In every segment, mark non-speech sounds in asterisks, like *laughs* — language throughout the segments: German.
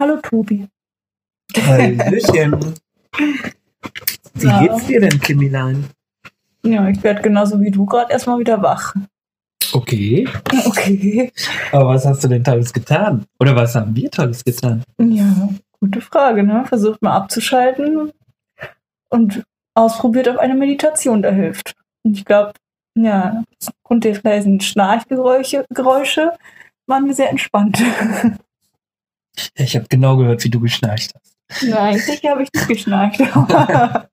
Hallo Tobi. Hallöchen. *laughs* Wie Ja. geht's dir denn, Kimilein? Ja, ich werde genauso wie du gerade erstmal wieder wach. Okay. *laughs* Okay. Aber was hast du denn Tolles getan? Oder was haben wir Tolles getan? Ja, gute Frage, ne? Versucht mal abzuschalten und ausprobiert, ob eine Meditation da hilft. Und ich glaube, ja, aufgrund der leisen Schnarchgeräusche Geräusche waren wir sehr entspannt. *laughs* Ich habe genau gehört, wie du geschnarcht hast. ja, eigentlich habe ich nicht geschnarcht. *laughs*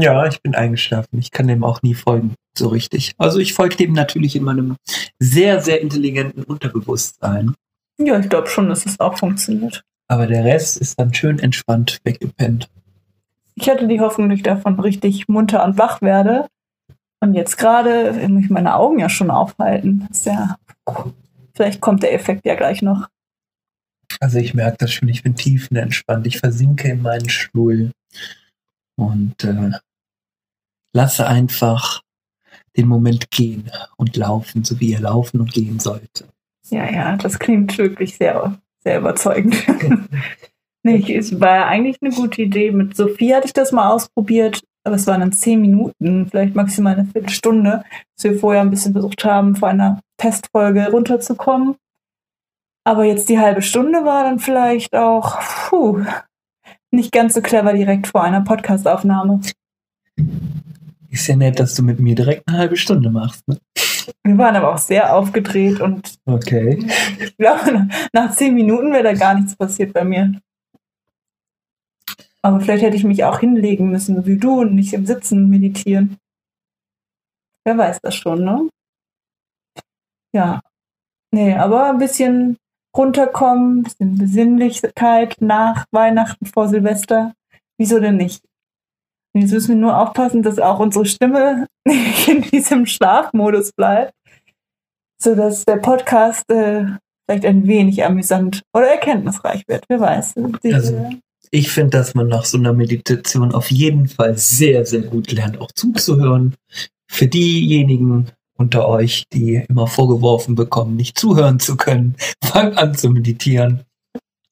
Ja, ich bin eingeschlafen. Ich kann dem auch nie folgen, so richtig. Also ich folge dem natürlich in meinem sehr, sehr intelligenten Unterbewusstsein. ja, ich glaube schon, dass es auch funktioniert. Aber der Rest ist dann schön entspannt weggepennt. Ich hatte die Hoffnung, dass ich davon richtig munter und wach werde. Und jetzt gerade muss ich meine Augen ja schon aufhalten. Das ist ja, vielleicht kommt der Effekt ja gleich noch. Also ich merke das schon, ich bin tiefenentspannt. Ich versinke in meinen Stuhl und äh, lasse einfach den Moment gehen und laufen, so wie er laufen und gehen sollte. Ja, ja, das klingt wirklich sehr, sehr überzeugend. *laughs* nee, es war eigentlich eine gute Idee. Mit Sophie hatte ich das mal ausprobiert, aber es waren dann zehn Minuten, vielleicht maximal eine Viertelstunde, dass wir vorher ein bisschen versucht haben, vor einer Testfolge runterzukommen. Aber jetzt die halbe Stunde war dann vielleicht auch puh, nicht ganz so clever direkt vor einer Podcastaufnahme. Ist ja nett, dass du mit mir direkt eine halbe Stunde machst. Ne? Wir waren aber auch sehr aufgedreht und Okay. ich glaube, nach zehn Minuten wäre da gar nichts passiert bei mir. Aber vielleicht hätte ich mich auch hinlegen müssen, wie du, und nicht im Sitzen meditieren. Wer weiß das schon, ne? Ja. Nee, aber ein bisschen runterkommen, bisschen Besinnlichkeit nach Weihnachten vor Silvester. Wieso denn nicht? Und jetzt müssen wir nur aufpassen, dass auch unsere Stimme *laughs* in diesem Schlafmodus bleibt, sodass der Podcast äh, vielleicht ein wenig amüsant oder erkenntnisreich wird. Wer weiß. Also- Ich finde, dass man nach so einer Meditation auf jeden Fall sehr, sehr gut lernt, auch zuzuhören. Für diejenigen unter euch, die immer vorgeworfen bekommen, nicht zuhören zu können, *laughs* fangt an zu meditieren.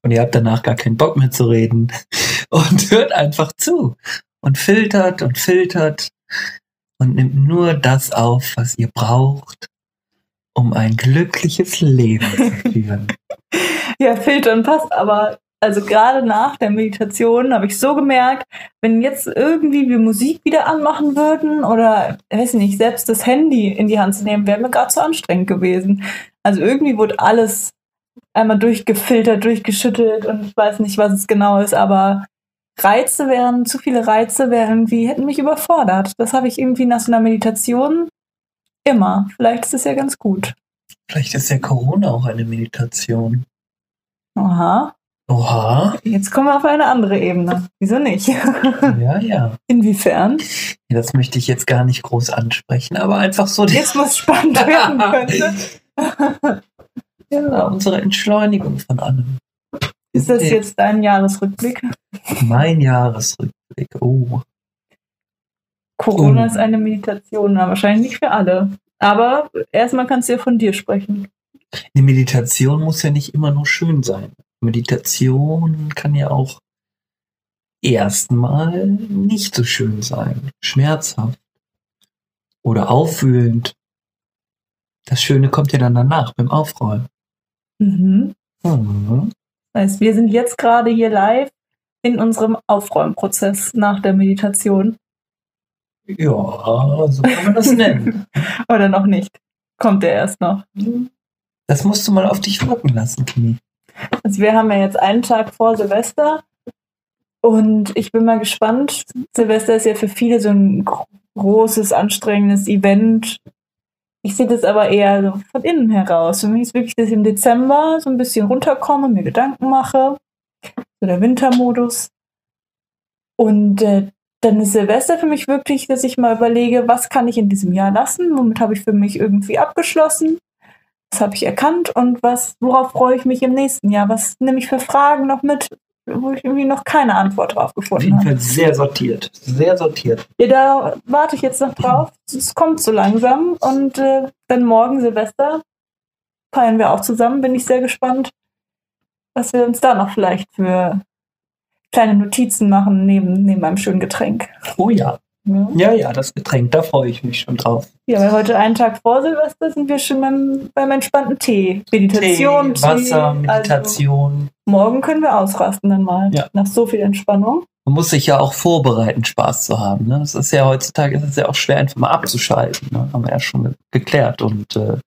Und ihr habt danach gar keinen Bock mehr zu reden. *laughs* Und hört einfach zu. Und filtert und filtert. Und nimmt nur das auf, was ihr braucht, um ein glückliches Leben zu führen. *laughs* Ja, filtern passt, aber also gerade nach der Meditation habe ich so gemerkt, wenn jetzt irgendwie wir Musik wieder anmachen würden oder, ich weiß nicht, selbst das Handy in die Hand zu nehmen, wäre mir gerade zu anstrengend gewesen. Also irgendwie wurde alles einmal durchgefiltert, durchgeschüttelt und ich weiß nicht, was es genau ist, aber Reize wären, zu viele Reize wären irgendwie, hätten mich überfordert. Das habe ich irgendwie nach so einer Meditation immer. Vielleicht ist es ja ganz gut. Vielleicht ist ja Corona auch eine Meditation. Aha. Oha. Jetzt kommen wir auf eine andere Ebene. Wieso nicht? Ja, ja. Inwiefern? Das möchte ich jetzt gar nicht groß ansprechen, aber einfach so Jetzt muss spannend werden *laughs* könnte. ja, unsere Entschleunigung von allem. Ist das jetzt dein Jahresrückblick? mein Jahresrückblick? Oh. Corona Oh. ist eine Meditation, wahrscheinlich nicht für alle. Aber erstmal kannst du ja von dir sprechen. Eine Meditation muss ja nicht immer nur schön sein. Meditation kann ja auch erstmal nicht so schön sein. Schmerzhaft. Oder aufwühlend. Das Schöne kommt ja dann danach beim Aufräumen. Mhm. Mhm. Das heißt, wir sind jetzt gerade hier live in unserem Aufräumprozess nach der Meditation. Ja, so kann man das nennen. *laughs* Oder noch nicht. Kommt der erst noch. Das musst du mal auf dich wirken lassen, Kimi. Also wir haben ja jetzt einen Tag vor Silvester und ich bin mal gespannt. Silvester ist ja für viele so ein gro- großes, anstrengendes Event. Ich sehe das aber eher so von innen heraus. Für mich ist wirklich, dass ich im Dezember so ein bisschen runterkomme, mir Gedanken mache. So der Wintermodus. Und äh, dann ist Silvester für mich wirklich, dass ich mal überlege, was kann ich in diesem Jahr lassen? Womit habe ich für mich irgendwie abgeschlossen? Was habe ich erkannt und was, worauf freue ich mich im nächsten Jahr? Was nehme ich für Fragen noch mit, wo ich irgendwie noch keine Antwort drauf Auf gefunden jeden habe? Fall sehr sortiert. Sehr sortiert. Ja, da warte ich jetzt noch drauf. Es kommt so langsam und äh, dann morgen Silvester feiern wir auch zusammen, bin ich sehr gespannt. was wir uns da noch vielleicht für kleine Notizen machen neben, neben einem schönen Getränk. Oh ja. Ja. Ja, ja, das Getränk, da freue ich mich schon drauf. Ja, weil heute einen Tag vor Silvester sind wir schon beim, beim entspannten Tee. Meditation, Tee, Wasser, Also, Meditation. morgen können wir ausrasten dann mal. Ja. Nach so viel Entspannung. Man muss sich ja auch vorbereiten, Spaß zu haben. Ne? Das ist ja heutzutage ist es ja auch schwer, einfach mal abzuschalten. Ne? Haben wir ja schon ge- geklärt. Und äh,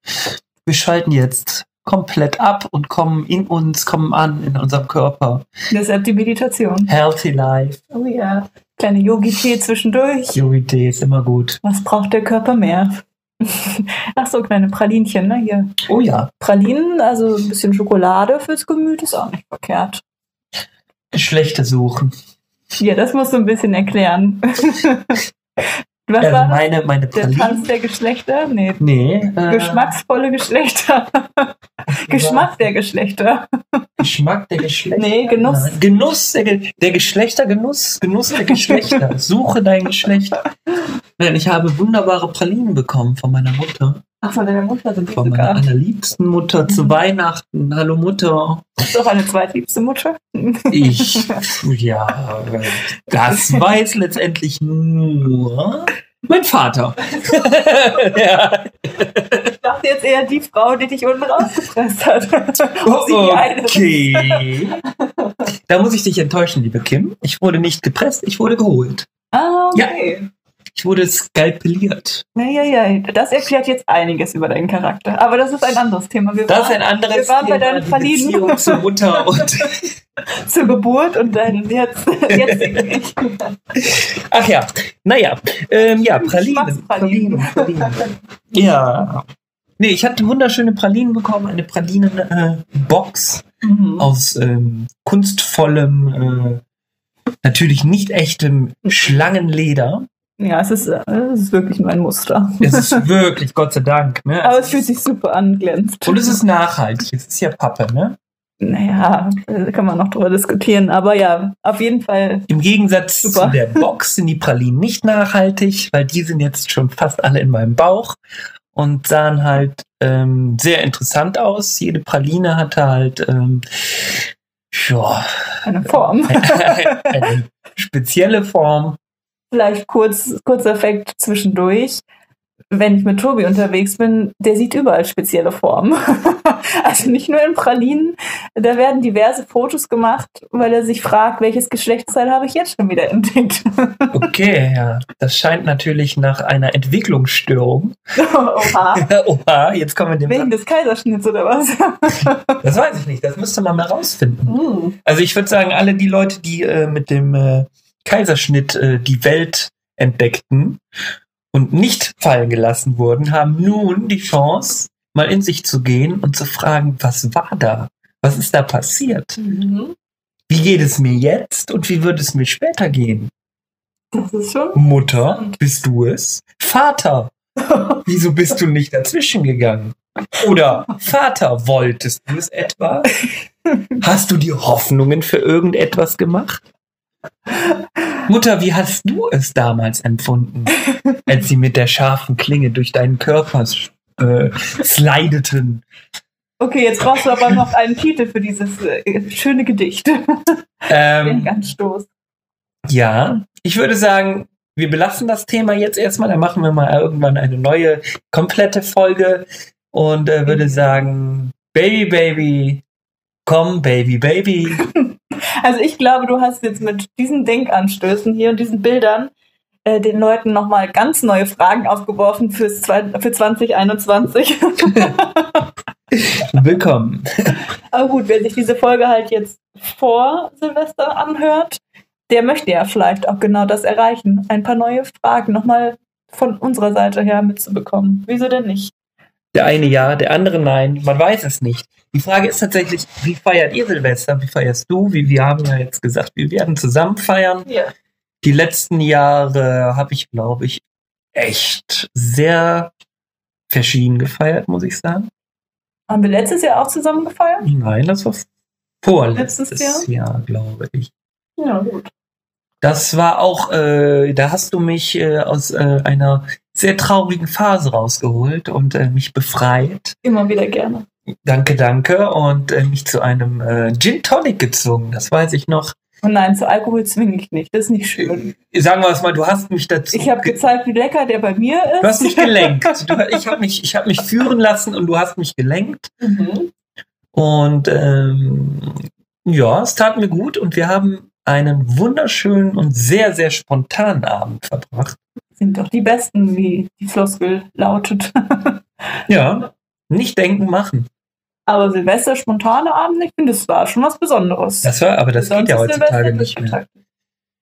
wir schalten jetzt komplett ab und kommen in uns, kommen an in unserem Körper. Deshalb die Meditation. Healthy Life, Oh ja. Kleine Yogi-Tee zwischendurch. Yogi ist immer gut. Was braucht der Körper mehr? *laughs* Ach so, kleine Pralinchen, ne? Hier. Oh ja, Pralinen, also ein bisschen Schokolade fürs Gemüt ist auch nicht verkehrt. Geschlechter suchen. Ja, das musst du ein bisschen erklären. *laughs* Was Also war meine, meine Der Pralinen. Tanz der Geschlechter? Nee. Nee. Äh, Geschmacksvolle Geschlechter. *laughs* Geschmack der Geschlechter. Geschmack der Geschlechter. Nee, Genuss. Nein, Genuss der, Ge der Geschlechter, Genuss, Genuss der Geschlechter. *laughs* Suche dein Geschlecht. Nein, ich habe wunderbare Pralinen bekommen von meiner Mutter. Ach, von deiner Mutter sind Von meiner sogar. allerliebsten Mutter zu Mhm. Weihnachten. Hallo Mutter. Das ist doch eine zweitliebste Mutter. Ich, *laughs* ja, das weiß letztendlich nur mein Vater. *laughs* ja. Ich dachte jetzt eher die Frau, die dich unten rausgepresst hat. *laughs* Okay. Da muss ich dich enttäuschen, liebe Kim. Ich wurde nicht gepresst, ich wurde geholt. Ah, okay. Ich wurde skalpeliert. Ja, ja, ja. Das erklärt jetzt einiges über deinen Charakter. Aber das ist ein anderes Thema. Wir Das ist waren ein anderes wir waren bei Thema, deinen die Pralinen. Beziehung zur Mutter *laughs* und zur Geburt und dann jetzt, jetzt ach ja, naja, ähm, ja Pralinen. Pralinen, Pralinen. Ja, nee, ich hatte wunderschöne Pralinen bekommen, eine Pralinen äh, Mhm. aus ähm, kunstvollem, äh, natürlich nicht echtem Schlangenleder. Ja, es ist, äh, es ist wirklich nur ein Muster. Es ist *laughs* wirklich, Gott sei Dank. Ne? Aber es fühlt sich super an, glänzt. und es ist nachhaltig. Es ist ja Pappe, ne? Naja, da kann man noch drüber diskutieren. Aber ja, auf jeden Fall. Im Gegensatz Super. zu der Box sind die Pralinen nicht nachhaltig, weil die sind jetzt schon fast alle in meinem Bauch und sahen halt ähm, sehr interessant aus. Jede Praline hatte halt ähm, ja, Eine Form. *laughs* eine spezielle Form. Vielleicht kurz, kurzer Effekt zwischendurch. Wenn ich mit Tobi unterwegs bin, der sieht überall spezielle Formen. *laughs* also nicht nur in Pralinen. Da werden diverse Fotos gemacht, weil er sich fragt, welches Geschlechtsteil habe ich jetzt schon wieder entdeckt. *laughs* Okay, ja. Das scheint natürlich nach einer Entwicklungsstörung. *laughs* Oha. Oha, jetzt kommen wir Wegen dem. des Kaiserschnitts oder was? Das weiß ich nicht, das müsste man mal rausfinden. Hm. Also ich würde sagen, alle die Leute, die äh, mit dem äh, Kaiserschnitt äh, die Welt entdeckten und nicht fallen gelassen wurden, haben nun die Chance, mal in sich zu gehen und zu fragen, was war da? Was ist da passiert? Mhm. Wie geht es mir jetzt und wie wird es mir später gehen? Das ist schon. Mutter, bist du es? Vater, *laughs* wieso bist du nicht dazwischen gegangen? Oder Vater, wolltest du es etwa? *laughs* Hast du die Hoffnungen für irgendetwas gemacht? Mutter, wie hast du es damals empfunden, *laughs* als sie mit der scharfen Klinge durch deinen Körper äh, slideten? Okay, jetzt brauchst du aber noch einen Titel für dieses äh, schöne Gedicht. Den Ähm, Ganzstoß. ja, ich würde sagen, wir belassen das Thema jetzt erstmal. Dann machen wir mal irgendwann eine neue, komplette Folge und äh, würde sagen, Baby, Baby, komm, Baby, Baby. *laughs* Also ich glaube, du hast jetzt mit diesen Denkanstößen hier und diesen Bildern äh, den Leuten nochmal ganz neue Fragen aufgeworfen fürs zwei, für 2021. *laughs* Willkommen. Aber gut, wer sich diese Folge halt jetzt vor Silvester anhört, der möchte ja vielleicht auch genau das erreichen. Ein paar neue Fragen nochmal von unserer Seite her mitzubekommen. Wieso denn nicht? Der eine ja, der andere nein. Man weiß es nicht. Die Frage ist tatsächlich, wie feiert ihr Silvester? Wie feierst du? Wie wir haben ja jetzt gesagt, wir werden zusammen feiern. Ja. Die letzten Jahre habe ich, glaube ich, echt sehr verschieden gefeiert, muss ich sagen. Haben wir letztes Jahr auch zusammen gefeiert? Nein, das war vorletztes Letztes Jahr, glaube ich. Ja, gut. Das war auch, äh, da hast du mich äh, aus äh, einer sehr traurigen Phase rausgeholt und äh, mich befreit. Immer wieder gerne. danke, danke. Und äh, mich zu einem äh, Gin Tonic gezwungen. Das weiß ich noch. Und nein, zu Alkohol zwinge ich nicht. Das ist nicht schön. Sagen wir es mal, du hast mich dazu. Ich habe ge- gezeigt, wie lecker der bei mir ist. Du hast mich gelenkt. *laughs* Du, ich habe mich, ich hab mich führen lassen und du hast mich gelenkt. Mhm. Und ähm, ja, es tat mir gut und wir haben einen wunderschönen und sehr, sehr spontanen Abend verbracht. Sind doch die Besten, wie die Floskel lautet. *laughs* Ja, nicht denken, machen. Aber Silvester spontane Abend, ich finde, das war schon was Besonderes. Das war, aber das Sonst geht ja heutzutage nicht mehr.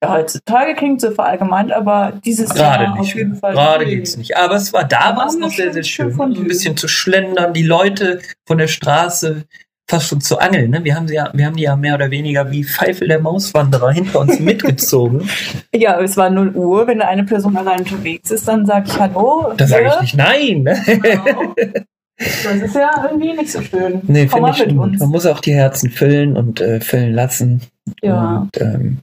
Ja, heutzutage klingt so verallgemeint, aber dieses Gerade Jahr nicht. auf jeden. Fall. Gerade geht's nicht. Aber es war damals noch sehr, sehr schön schön. von Ein bisschen zu schlendern, die Leute von der Straße fast schon zu angeln. Ne? Wir, haben sie ja, wir haben die ja mehr oder weniger wie Pfeifel der Mauswanderer hinter uns *laughs* mitgezogen. Ja, es war 0 Uhr. Wenn eine Person allein unterwegs ist, dann sage ich Hallo. Da sage ich nicht nein. Ne? Genau. Das ist ja irgendwie nicht so schön. Nee, Komm finde mal ich mit gut. uns. Man muss auch die Herzen füllen und äh, füllen lassen. Ja. Und, ähm,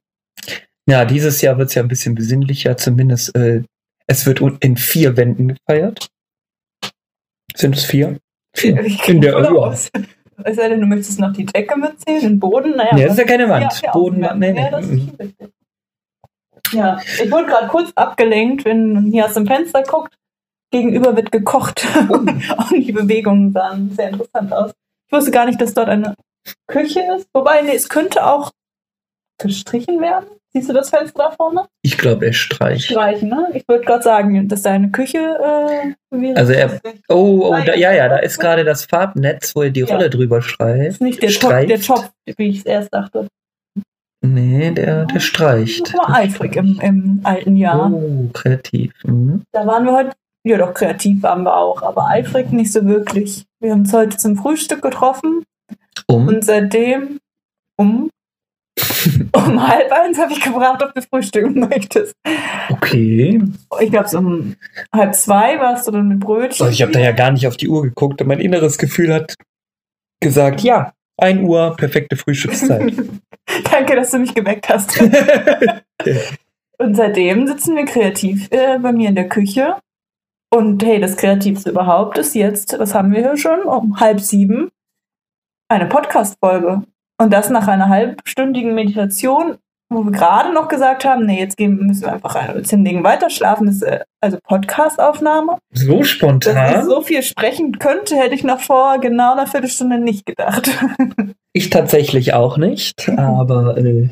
ja, dieses Jahr wird es ja ein bisschen besinnlicher, zumindest äh, es wird in vier Wänden gefeiert. Sind es vier? Vier. Ich In der, ja. Es sei denn, du möchtest noch die Decke mitzählen, den Boden. Naja, Nee, das ist ja keine Wand. Ja, ja, Boden, Außenwand. nee, nee. Ja, das ist mhm. richtig. Ja, ich wurde gerade kurz abgelenkt, wenn man hier aus dem Fenster guckt. Gegenüber wird gekocht. Oh. *laughs* Und die Bewegungen sahen sehr interessant aus. Ich wusste gar nicht, dass dort eine Küche ist. Wobei, nee, es könnte auch gestrichen werden. Siehst du das Fenster da vorne? Ich glaube, er streicht. Streichen, ne? Ich wollte gerade sagen, dass da eine Küche äh. Also er- Oh, oh, da, ja, ja, da ist gerade das Farbnetz, wo er die Ja. Rolle drüber Das streicht. ist nicht der Topf, der Topf, wie ich es erst dachte. Nee, der, der streicht. Das war eifrig im, im alten Jahr. Oh, kreativ. Mhm. Da waren wir heute, ja doch, kreativ waren wir auch, aber eifrig nicht so wirklich. Wir haben uns heute zum Frühstück getroffen Um. und seitdem um, *laughs* um halb eins habe ich gefragt, ob du frühstücken möchtest. Okay. Ich glaube, so um halb zwei warst du dann mit Brötchen. Also ich habe da ja gar nicht auf die Uhr geguckt und mein inneres Gefühl hat gesagt, ja, 1 Uhr, perfekte Frühstückszeit. *laughs* Danke, dass du mich geweckt hast. *laughs* Und seitdem sitzen wir kreativ äh, bei mir in der Küche. Und hey, das Kreativste überhaupt ist jetzt, was haben wir hier schon? Um halb sieben eine Podcast-Folge. Und das nach einer halbstündigen Meditation, wo wir gerade noch gesagt haben, nee, jetzt gehen, müssen wir einfach ein zehn Dingen weiter schlafen. Das ist äh, also Podcast-Aufnahme. so Dass ich spontan. so viel sprechen könnte, hätte ich noch vor genau einer Viertelstunde nicht gedacht. *laughs* Ich tatsächlich auch nicht, aber äh,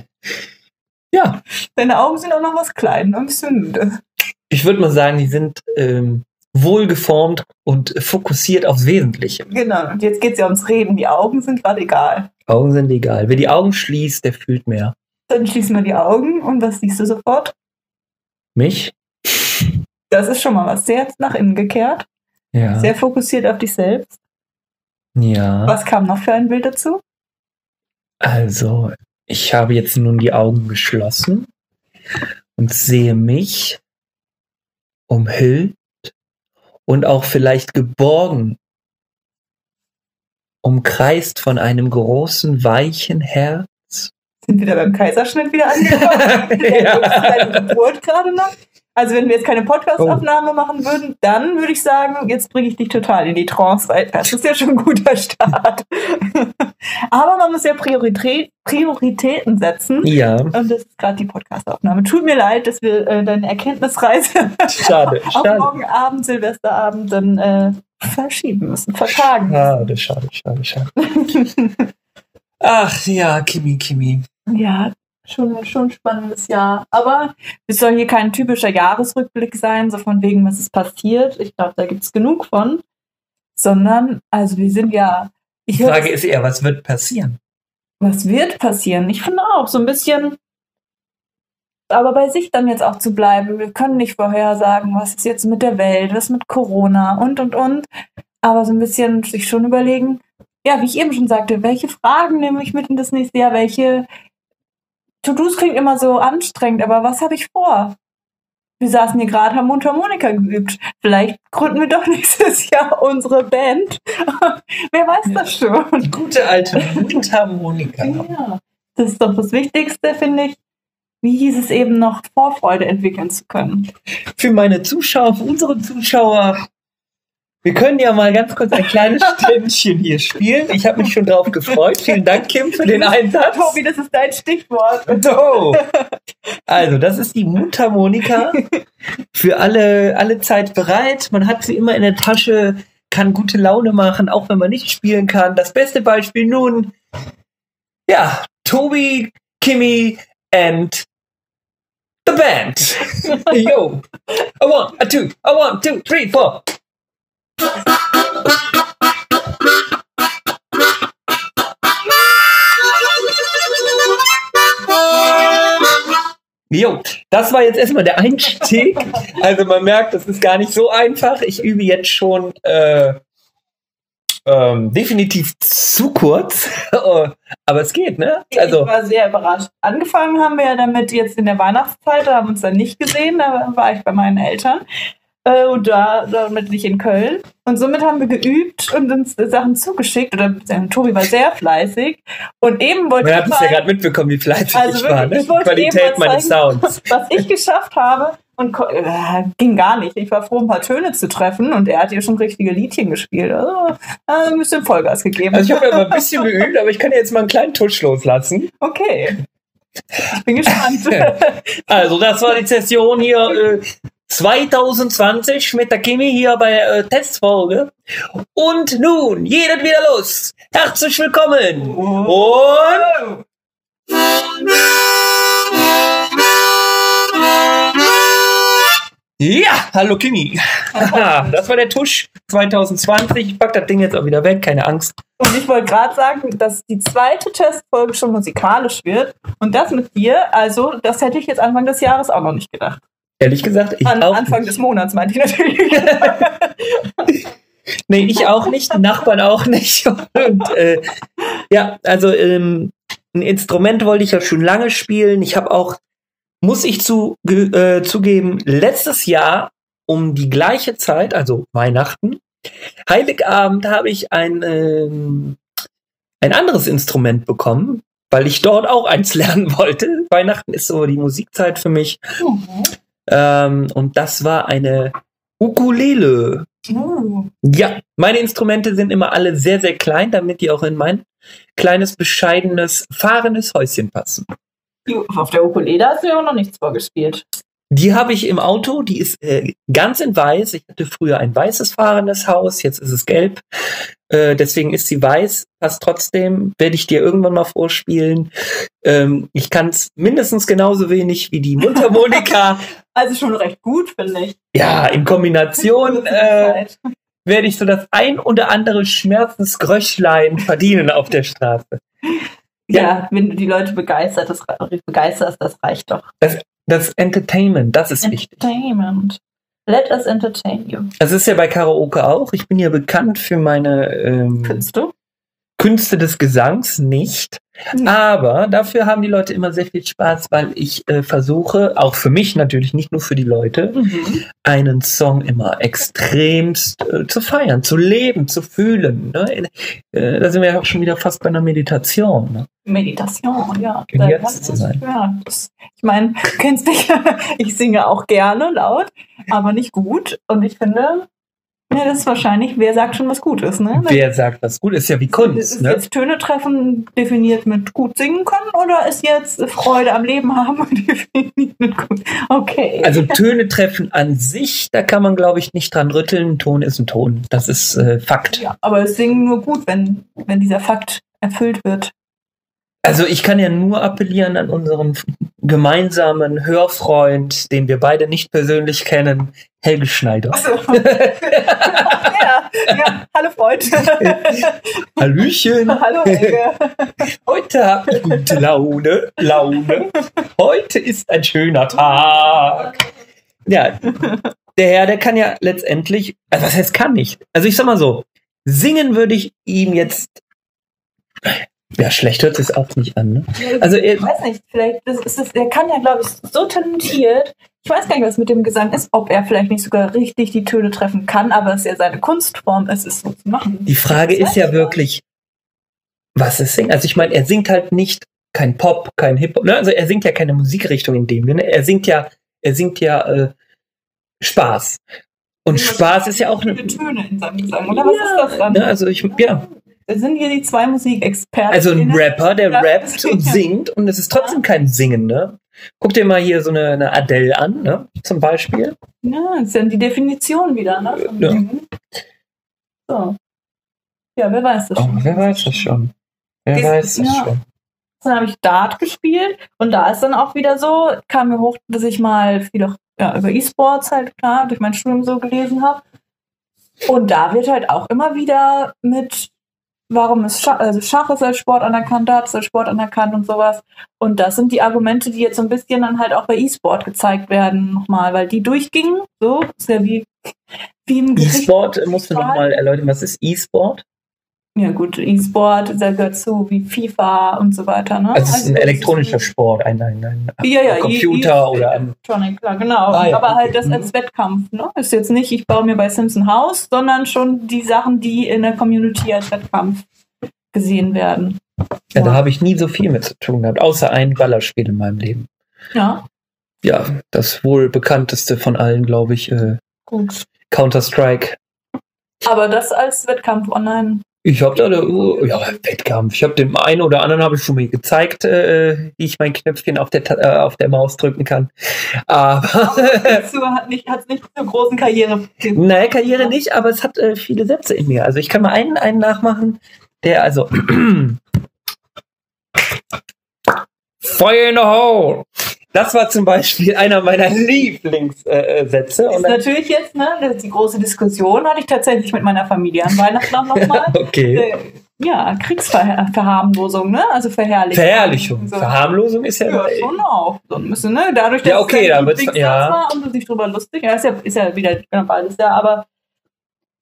ja, Deine Augen sind auch noch was klein, ein bisschen müde. ich würde mal sagen, die sind ähm, wohlgeformt und fokussiert aufs Wesentliche. Genau, und jetzt geht es ja ums Reden. Die Augen sind gerade egal. Augen sind egal. Wer die Augen schließt, der fühlt mehr. Dann schließen wir die Augen und was siehst du sofort? Mich? Das ist schon mal was. Sehr nach innen gekehrt, Ja. sehr fokussiert auf dich selbst. ja. Was kam noch für ein Bild dazu? Also, ich habe jetzt nun die Augen geschlossen und sehe mich umhüllt und auch vielleicht geborgen, umkreist von einem großen, weichen Herz. Sind wieder beim Kaiserschnitt wieder angekommen? *laughs* Der ja. Geburt gerade noch. Also wenn wir jetzt keine Podcast-Aufnahme machen würden, dann würde ich sagen, jetzt bringe ich dich total in die Trance weiter. Das ist ja schon ein guter Start. *laughs* Aber man muss ja Priorität, Prioritäten setzen. ja, Und das ist gerade die Podcast-Aufnahme. Tut mir leid, dass wir äh, deine Erkenntnisreise schade, *laughs* auf schade. morgen Abend, Silvesterabend, dann äh, verschieben müssen, vertagen. Schade, schade, schade, schade. *laughs* Ach ja, Kimi, Kimi. Ja, schon, schon ein spannendes Jahr. Aber es soll hier kein typischer Jahresrückblick sein, so von wegen, was ist passiert. Ich glaube, da gibt es genug von. Sondern, also wir sind ja. Ich Die Frage ist eher, was wird passieren? was wird passieren? Ich finde auch so ein bisschen. Aber bei sich dann jetzt auch zu bleiben. Wir können nicht vorhersagen, was ist jetzt mit der Welt, was mit Corona und und und. Aber so ein bisschen sich schon überlegen, ja, wie ich eben schon sagte, welche Fragen nehme ich mit in das nächste Jahr? Welche To-Dos klingt immer so anstrengend, aber was habe ich vor? Wir saßen hier gerade, haben Mundharmonika geübt. Vielleicht gründen wir doch *laughs* nächstes Jahr unsere Band. *laughs* Wer weiß das schon? Die gute alte Mundharmonika. Ja, das ist doch das Wichtigste, finde ich. Wie hieß es eben noch, Vorfreude entwickeln zu können. Für meine Zuschauer, für unsere Zuschauer, Wir können ja mal ganz kurz ein kleines *laughs* Ständchen hier spielen. Ich habe mich schon drauf gefreut. Vielen Dank, Kim, für den Einsatz. Tobi, das ist dein Stichwort. So. Also, das ist die Mundharmonika. Für alle, alle Zeit bereit. Man hat sie immer in der Tasche, kann gute Laune machen, auch wenn man nicht spielen kann. Das beste Beispiel nun, ja, Tobi, Kimmy and the band. *laughs* Yo. A one, a two, a one, two, three, four. Jo, das war jetzt erstmal der Einstieg. Also man merkt, das ist gar nicht so einfach. Ich übe jetzt schon äh, ähm, definitiv zu kurz, *laughs* aber es geht, ne? Also, ich war sehr überrascht. Angefangen haben wir ja damit jetzt in der Weihnachtszeit, da haben wir uns dann nicht gesehen, da war ich bei meinen Eltern äh, und da damit nicht in Köln. Und somit haben wir geübt und uns Sachen zugeschickt. Oder äh, Tobi war sehr fleißig. Und eben wollte. Man hat es ja gerade mitbekommen, wie fleißig also ich war. Ne? Ich Qualität meines Sounds. *laughs* Was ich geschafft habe. Und äh, ging gar nicht. Ich war froh, ein paar Töne zu treffen und er hat ja schon richtige Liedchen gespielt. Also, also ein bisschen Vollgas gegeben. Also ich habe ja mal ein *laughs* bisschen geübt, aber ich kann jetzt mal einen kleinen Tusch loslassen. Okay. Ich bin gespannt. *laughs* also, das war die Session hier. Äh, 2020 mit der Kimi hier bei äh, Testfolge. Und nun, jeder wieder los. Herzlich willkommen. Und ja, hallo Kimi. *laughs* das war der Tusch 2020. Ich pack das Ding jetzt auch wieder weg, keine Angst. Und ich wollte gerade sagen, dass die zweite Testfolge schon musikalisch wird. Und das mit dir, also das hätte ich jetzt Anfang des Jahres auch noch nicht gedacht. Ehrlich gesagt, ich An, auch Anfang nicht. des Monats meinte ich natürlich. *laughs* nee, ich auch nicht, Nachbarn auch nicht. Und äh, ja, also ähm, ein Instrument wollte ich ja schon lange spielen. Ich habe auch, muss ich zu, äh, zugeben, letztes Jahr um die gleiche Zeit, also Weihnachten, Heiligabend habe ich ein, ähm, ein anderes Instrument bekommen, weil ich dort auch eins *laughs* lernen wollte. Weihnachten ist so die Musikzeit für mich. Mhm. Ähm, und das war eine Ukulele. Oh. Ja, meine Instrumente sind immer alle sehr, sehr klein, damit die auch in mein kleines, bescheidenes, fahrendes Häuschen passen. Auf der Ukulele hast du ja auch noch nichts vorgespielt. Die habe ich im Auto, die ist äh, ganz in weiß. Ich hatte früher ein weißes fahrendes Haus, jetzt ist es gelb. Äh, deswegen ist sie weiß, passt trotzdem. Werde ich dir irgendwann mal vorspielen. Ähm, ich kann es mindestens genauso wenig wie die *laughs* Mundharmonika. Also schon recht gut, finde ich. Ja, in Kombination äh, werde ich so das ein oder andere Schmerzensgröschlein verdienen auf der Straße. Ja. ja, wenn du die Leute begeistert, das, begeisterst, das reicht doch. Das, das Entertainment, das ist Entertainment. wichtig. Entertainment. Let us entertain you. Es ist ja bei Karaoke auch. Ich bin ja bekannt für meine ähm, Künste? Künste des Gesangs nicht. Aber dafür haben die Leute immer sehr viel Spaß, weil ich äh, versuche, auch für mich natürlich, nicht nur für die Leute, mhm. einen Song immer extremst äh, zu feiern, zu leben, zu fühlen. Ne? Äh, da sind wir ja auch schon wieder fast bei einer Meditation. Ne? Meditation, ja. Jetzt zu sein. Ja, das, ich meine, du kennst mich, *laughs* ich singe auch gerne laut, aber nicht gut. Und ich finde, ja, das ist wahrscheinlich, wer sagt schon, was gut ist, ne? Wer sagt, was gut ist, ja wie Kunst. Ist ne? jetzt Töne treffen definiert mit gut singen können oder ist jetzt Freude am Leben haben *laughs* definiert mit gut? Okay. Also *laughs* Töne treffen an sich, da kann man, glaube ich, nicht dran rütteln. Ein Ton ist ein Ton. Das ist äh, Fakt. Ja, aber es singen nur gut, wenn, wenn dieser Fakt erfüllt wird. Also ich kann ja nur appellieren an unseren gemeinsamen Hörfreund, den wir beide nicht persönlich kennen, Helge Schneider. So. *laughs* ja, ja, hallo Freund. *laughs* Hallöchen. Hallo Helge. Heute habe ich gute Laune, Laune. Heute ist ein schöner Tag. Ja, der Herr, der kann ja letztendlich, also was heißt kann nicht? Also ich sag mal so, singen würde ich ihm jetzt ja, schlecht hört sich auch nicht an. Ne? Also, ich weiß nicht, vielleicht das ist es, er kann ja, glaube ich, so talentiert. Ich weiß gar nicht, was mit dem Gesang ist, ob er vielleicht nicht sogar richtig die Töne treffen kann, aber es ja seine Kunstform ist, es so zu machen. Die Frage ist ja wirklich, was es singt. Also ich meine, er singt halt nicht kein Pop, kein Hip-Hop, ne? also er singt ja keine Musikrichtung in dem Sinne. Er singt ja, er singt ja äh, Spaß. Und Spaß ist ja auch eine eine. Töne in seinem Gesang, oder was ist das dann? Ne, also ich, ja, Sind hier die zwei Musikexperten. also ein Rapper, der Ja, rappt *laughs* und ja. singt und es ist trotzdem kein Singen, ne? Guck dir mal hier so eine, eine Adele an, ne? Zum Beispiel. Ja, das ist dann die Definition wieder, ne? Ja. So. Ja, wer weiß das Oh, schon. wer weiß das schon? Wer Dies- weiß das ja. schon? Dann habe ich Dart gespielt und da ist dann auch wieder so, kam mir hoch, dass ich mal viel auch, ja, über E-Sports halt klar durch mein Studium so gelesen habe. Und da wird halt auch immer wieder mit, warum ist Schach, also Schach ist als Sport anerkannt, Dart ist als Sport anerkannt und sowas. Und das sind die Argumente, die jetzt so ein bisschen dann halt auch bei E-Sport gezeigt werden nochmal, weil die durchgingen. So, ist ja wie, wie im Gericht. E-Sport, äh, musst du nochmal erläutern, was ist E-Sport? Ja gut, E-Sport, da gehört zu wie FIFA und so weiter. Ne? Also es ist ein das elektronischer Sport, ein, ein, ein Ja, ja, Computer E- oder ein Electronic, klar, genau. Ah, ja, Aber halt das okay. als Wettkampf. Ne? Ist jetzt nicht, ich baue mir bei Sims ein Haus, sondern schon die Sachen, die in der Community als Wettkampf gesehen werden. Ja, da habe ich nie so viel mit zu tun gehabt, außer ein Ballerspiel in meinem Leben. Ja, Ja, das wohl bekannteste von allen, glaube ich, äh. Counter-Strike. Aber das als Wettkampf online. Ich habe da, eine, ja, Wettkampf. Ich habe dem einen oder anderen habe ich schon mal gezeigt, äh, wie ich mein Knöpfchen auf der, äh, auf der Maus drücken kann. Aber, Dazu hat nicht, hat's nicht zur großen Karriere. naja, Karriere nicht, aber es hat äh, viele Sätze in mir. Also ich kann mal einen, einen nachmachen, der also *clears throat* Fire in the hole. Das war zum Beispiel einer meiner Lieblingssätze. Äh. Ist dann, natürlich jetzt, ne, das ist die große Diskussion hatte ich tatsächlich mit meiner Familie an Weihnachten nochmal. *laughs* okay. äh, ja, Kriegsverharmlosung, ne? Also Verherrlichung. Verherrlichung. So. Verharmlosung ist ja. Ja, schon auch. So ein bisschen, ne? Dadurch, dass Ja, okay, es da dein wird's- Lieblingssatz ja. war und du dich drüber lustig. Ja, ist ja, ist ja wieder genau beides, ja, aber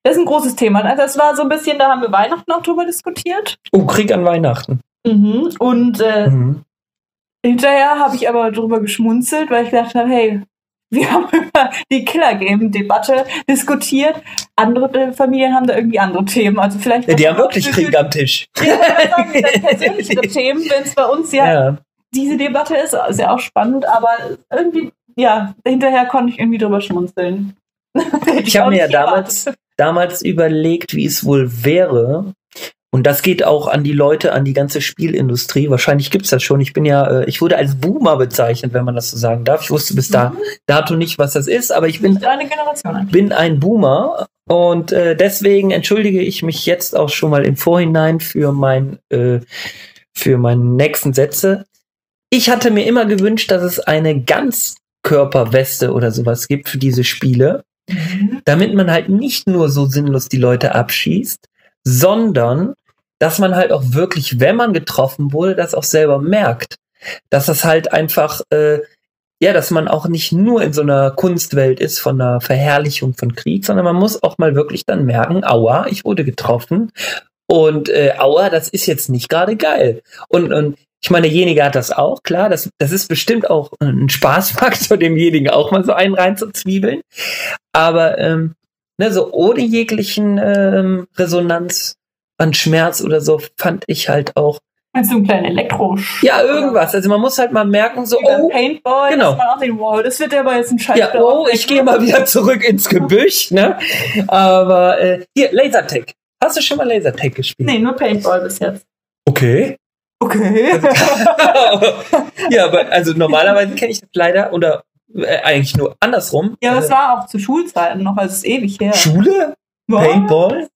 das ist ein großes Thema. Also das war so ein bisschen, da haben wir Weihnachten auch drüber diskutiert. Oh, Krieg an Weihnachten. Mhm. Und äh, Mhm. Hinterher habe ich aber drüber geschmunzelt, weil ich gedacht habe, hey, wir *laughs* haben über die Killer-Game-Debatte diskutiert. Andere äh, Familien haben da irgendwie andere Themen. Also vielleicht Ja, die haben wirklich Krieg am Tisch. Ja, sagen, *laughs* persönlichere Themen, wenn es bei uns ja Ja. diese Debatte ist, ist ja auch spannend, aber irgendwie, ja, hinterher konnte ich irgendwie drüber schmunzeln. *laughs* Ich habe mir ja damals, damals überlegt, wie es wohl wäre. Und das geht auch an die Leute, an die ganze Spielindustrie. Wahrscheinlich gibt's das schon. Ich bin ja, äh, ich wurde als Boomer bezeichnet, wenn man das so sagen darf. Ich wusste bis da, Mhm. dato nicht, was das ist, aber ich bin, bin ein Boomer. Und äh, deswegen entschuldige ich mich jetzt auch schon mal im Vorhinein für mein, äh, für meine nächsten Sätze. Ich hatte mir immer gewünscht, dass es eine Ganzkörperweste oder sowas gibt für diese Spiele Mhm. damit man halt nicht nur so sinnlos die Leute abschießt, sondern dass man halt auch wirklich, wenn man getroffen wurde, das auch selber merkt. Dass das halt einfach, äh, ja, dass man auch nicht nur in so einer Kunstwelt ist von einer Verherrlichung von Krieg, sondern man muss auch mal wirklich dann merken, aua, ich wurde getroffen und äh, aua, das ist jetzt nicht gerade geil. Und, und ich meine, derjenige hat das auch, klar, das, das ist bestimmt auch ein Spaßfaktor, *laughs* demjenigen auch mal so einen reinzuzwiebeln. Aber ähm, ne, so ohne jeglichen ähm, Resonanz an Schmerz oder so fand ich halt auch, Meinst du einen kleinen Elektro? ja, irgendwas. Also man muss halt mal merken, so, oh, Paintball, genau. dass man auch denkt, wow, das wird ja aber jetzt ein Scheiß. ja, oh, ich gehe mal wieder zurück ins Gebüsch, ne? Aber äh, hier, Lasertag. Hast du schon mal Lasertag gespielt? Nee, nur Paintball bis jetzt. Okay. Okay. *laughs* ja, aber also normalerweise kenne ich das leider oder äh, eigentlich nur andersrum. ja, das Äh, war auch zu Schulzeiten noch, also es ewig her. Schule? Paintball?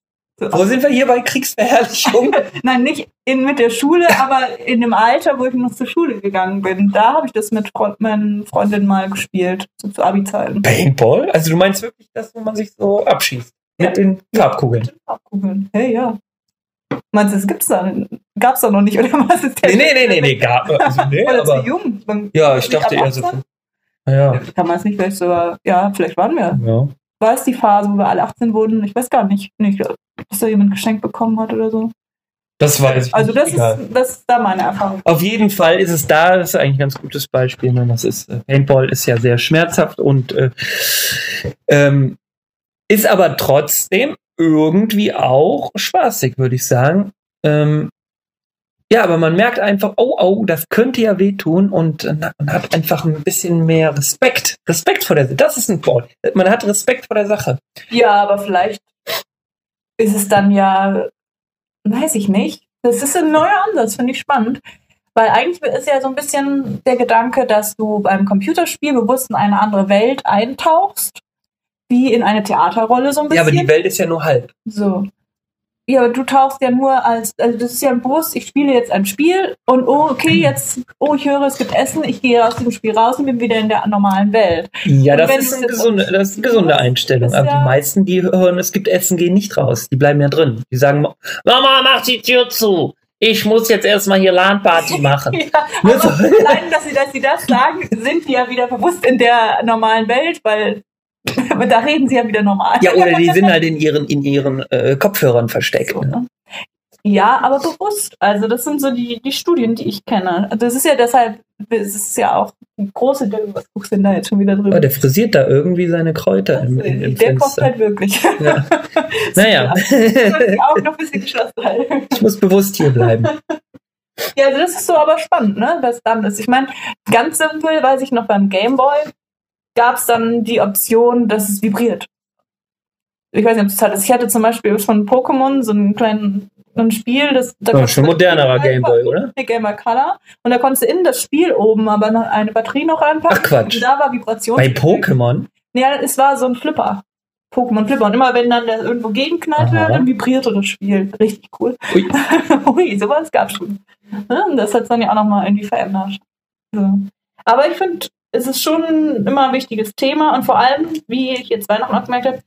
Wo sind wir hier bei Kriegsverherrlichung? *laughs* Nein, nicht in, mit der Schule, *laughs* aber in dem Alter, wo ich noch zur Schule gegangen bin. Da habe ich das mit Freund, meinen Freundinnen mal gespielt, so zu Abi-Zeiten. Paintball? Also du meinst wirklich das, wo man sich so abschießt? Ja. Mit den Farbkugeln? Abkugeln. Hey, ja. Meinst du, das gibt's da? Gab's da noch nicht, oder was ist der? Nee, nee, nee, nee, nee, gar, also, nee *laughs* aber, jung? Dann- ja, ich dachte eher so. 18? Ja, Kann man es nicht vielleicht sogar, ja, vielleicht waren wir. ja. War es die Phase, wo wir alle 18 wurden? Ich weiß gar nicht, nicht dass da jemand geschenkt bekommen hat oder so. Das weiß ich Also das egal. ist, das ist da meine Erfahrung. Auf jeden Fall ist es da, das ist eigentlich ein ganz gutes Beispiel. Ne? Das ist, äh, Paintball ist ja sehr schmerzhaft und äh, ähm, ist aber trotzdem irgendwie auch spaßig, würde ich sagen. Ähm, Ja, aber man merkt einfach, oh, oh, das könnte ja wehtun und äh, man hat einfach ein bisschen mehr Respekt. Respekt vor der Sache. Das ist ein Wort. Man hat Respekt vor der Sache. Ja, aber vielleicht ist es dann ja, weiß ich nicht. Das ist ein neuer Ansatz, finde ich spannend. Weil eigentlich ist ja so ein bisschen der Gedanke, dass du beim Computerspiel bewusst in eine andere Welt eintauchst, wie in eine Theaterrolle so ein bisschen. Ja, aber die Welt ist ja nur halb. So. Ja, aber du tauchst ja nur als, also das ist ja bewusst, ich spiele jetzt ein Spiel und oh, okay, jetzt, oh, ich höre, es gibt Essen, ich gehe aus dem Spiel raus und bin wieder in der normalen Welt. Ja, das ist, eine gesunde, das ist eine gesunde Einstellung. Aber die ja- meisten, die hören, es gibt Essen, gehen nicht raus. Die bleiben ja drin. Die sagen, Mama, mach die Tür zu. Ich muss jetzt erstmal hier LAN-Party *laughs* machen. Ja, aber allein, dass sie, dass sie das sagen, sind die ja wieder bewusst in der normalen Welt, weil *laughs* da reden sie ja wieder normal. Ja, oder die sind halt in ihren, in ihren äh, Kopfhörern versteckt. So, Ne? Ja, aber bewusst. Also das sind so die, die Studien, die ich kenne. Also Das ist ja deshalb, es ist ja auch ein große Ding, was guckst du denn da jetzt schon wieder drüber? Oh, der frisiert da irgendwie seine Kräuter im, im, im der kocht Fenster. halt wirklich. Ja. *laughs* Naja, Die *laughs* Augen noch ein bisschen geschlossen halten. ich muss bewusst hier bleiben. Ja, also das ist so aber spannend, ne? Was dann ist. Ich meine, ganz simpel, weiß ich noch beim Gameboy gab es dann die Option, dass es vibriert. Ich weiß nicht, ob es hattest. Ich hatte zum Beispiel von Pokémon so einen kleinen ein Spiel, das da Oh, schon modernerer Gameboy, oder? Der Game Boy Color. Und da konntest du in das Spiel oben aber noch eine Batterie noch reinpacken. Ach, Quatsch. Und da war Vibration. Bei Pokémon? Ja, es war so ein Flipper. Pokémon Flipper. Und immer wenn dann der irgendwo gegenknallt wird, dann vibrierte das Spiel. Richtig cool. Ui. *laughs* Ui, sowas gab's schon. Ja, und das hat dann ja auch nochmal irgendwie verändert. So. Aber ich finde, es ist schon immer ein wichtiges Thema und vor allem, wie ich jetzt zwei nochmal gemerkt habe,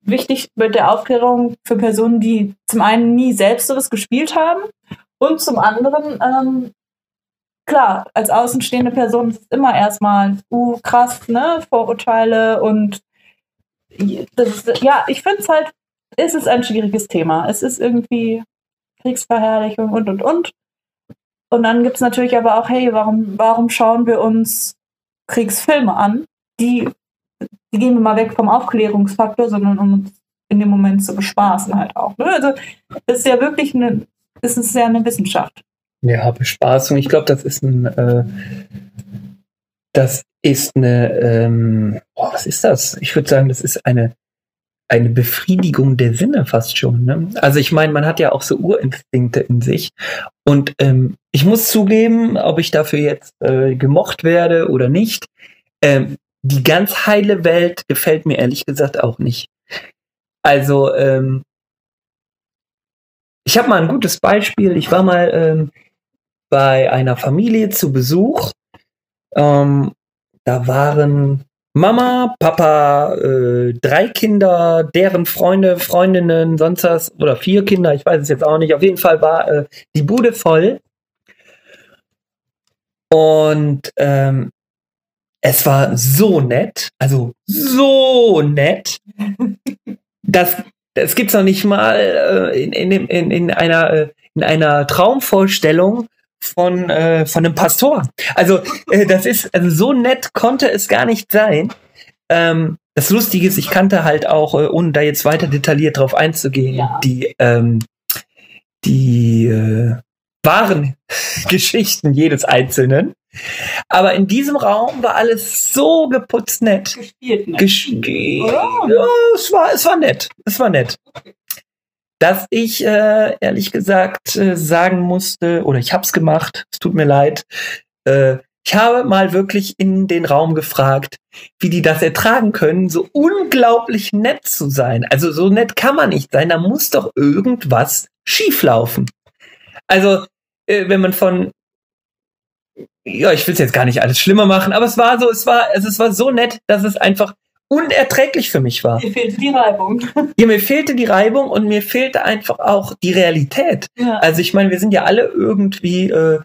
wichtig mit der Aufklärung für Personen, die zum einen nie selbst sowas gespielt haben und zum anderen, ähm, klar, als außenstehende Person ist es immer erstmal, uh, krass, ne, Vorurteile und das ist, ja, ich finde es halt, es ist ein schwieriges Thema. Es ist irgendwie Kriegsverherrlichung und und und. Und dann gibt es natürlich aber auch, hey, warum, warum schauen wir uns Kriegsfilme an? Die, die gehen wir mal weg vom Aufklärungsfaktor, sondern um uns in dem Moment zu bespaßen halt auch. Ne? Also das ist ja wirklich eine, das ist ja eine Wissenschaft. Ja, Bespaßung. Ich glaube, das ist ein, äh, das ist eine, ähm, boah, was ist das? Ich würde sagen, das ist eine, eine Befriedigung der Sinne fast schon. Ne? Also ich meine, man hat ja auch so Urinstinkte in sich. Und ähm, ich muss zugeben, ob ich dafür jetzt äh, gemocht werde oder nicht, ähm, die ganz heile Welt gefällt mir ehrlich gesagt auch nicht. Also, ähm, ich habe mal ein gutes Beispiel. Ich war mal ähm, bei einer Familie zu Besuch. Ähm, da waren Mama, Papa, äh, drei Kinder, deren Freunde, Freundinnen, sonst was, oder vier Kinder, ich weiß es jetzt auch nicht. Auf jeden Fall war äh, die Bude voll. Und ähm, es war so nett, also so nett, *laughs* dass das gibt's noch nicht mal äh, in, in, in, in einer äh, in einer Traumvorstellung von äh, von einem Pastor. Also äh, das ist also so nett konnte es gar nicht sein. Ähm, das Lustige ist, ich kannte halt auch, äh, ohne da jetzt weiter detailliert drauf einzugehen, Ja. die ähm, die äh, wahren *laughs* Geschichten jedes Einzelnen. Aber in diesem Raum war alles so geputzt nett. Gespielt, ne? Gesch ge- Oh. ja, es war, es war nett. Es war nett. Dass ich äh, ehrlich gesagt äh, sagen musste, oder ich hab's gemacht, es tut mir leid, äh, ich habe mal wirklich in den Raum gefragt, wie die das ertragen können, so unglaublich nett zu sein. Also so nett kann man nicht sein, da muss doch irgendwas schieflaufen. Also, äh, wenn man von ja, ich will es jetzt gar nicht alles schlimmer machen, aber es war so, es war, es, es war so nett, dass es einfach unerträglich für mich war. Dir fehlt die Reibung. Ja, mir fehlte die Reibung und mir fehlte einfach auch die Realität. Ja. Also ich meine, wir sind ja alle irgendwie äh,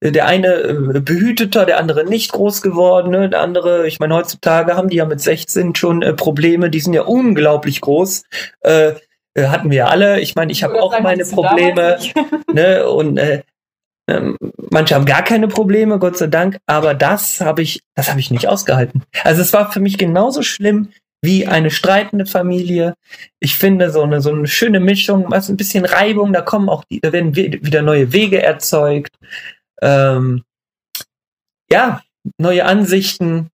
der eine äh, behüteter, der andere nicht groß geworden, ne? der andere, ich meine, heutzutage haben die ja mit 16 schon äh, Probleme, die sind ja unglaublich groß. Äh, äh, hatten wir alle. Ich meine, ich habe auch meine Probleme *laughs* ne? Und äh, ähm, manche haben gar keine Probleme, Gott sei Dank, aber das habe ich, das habe ich nicht ausgehalten. Also es war für mich genauso schlimm wie eine streitende Familie. Ich finde so eine, so eine schöne Mischung, was ein bisschen Reibung, da kommen auch, die, da werden wieder neue Wege erzeugt. Ähm, ja, neue Ansichten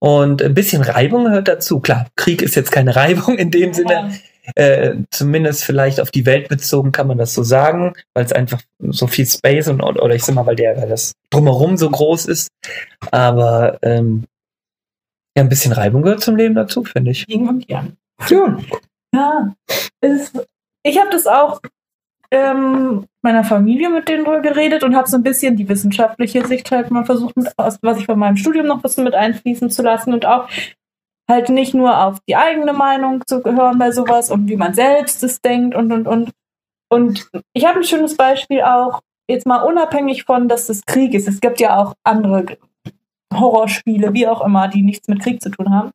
und ein bisschen Reibung gehört dazu. Klar, Krieg ist jetzt keine *laughs* Reibung in dem Sinne. Äh, zumindest vielleicht auf die Welt bezogen kann man das so sagen, weil es einfach so viel Space und oder ich sag mal, weil der weil das drumherum so groß ist. Aber ähm, ja, ein bisschen Reibung gehört zum Leben dazu, finde ich. Und Yang. Ja. ja. Ist, ich habe das auch ähm, meiner Familie mit denen drüber geredet und habe so ein bisschen die wissenschaftliche Sicht halt mal versucht, mit, was ich von meinem Studium noch ein bisschen mit einfließen zu lassen und auch halt nicht nur auf die eigene Meinung zu hören bei sowas und wie man selbst es denkt und und und. Und ich habe ein schönes Beispiel auch, jetzt mal unabhängig von, dass das Krieg ist. Es gibt ja auch andere Horrorspiele, wie auch immer, die nichts mit Krieg zu tun haben.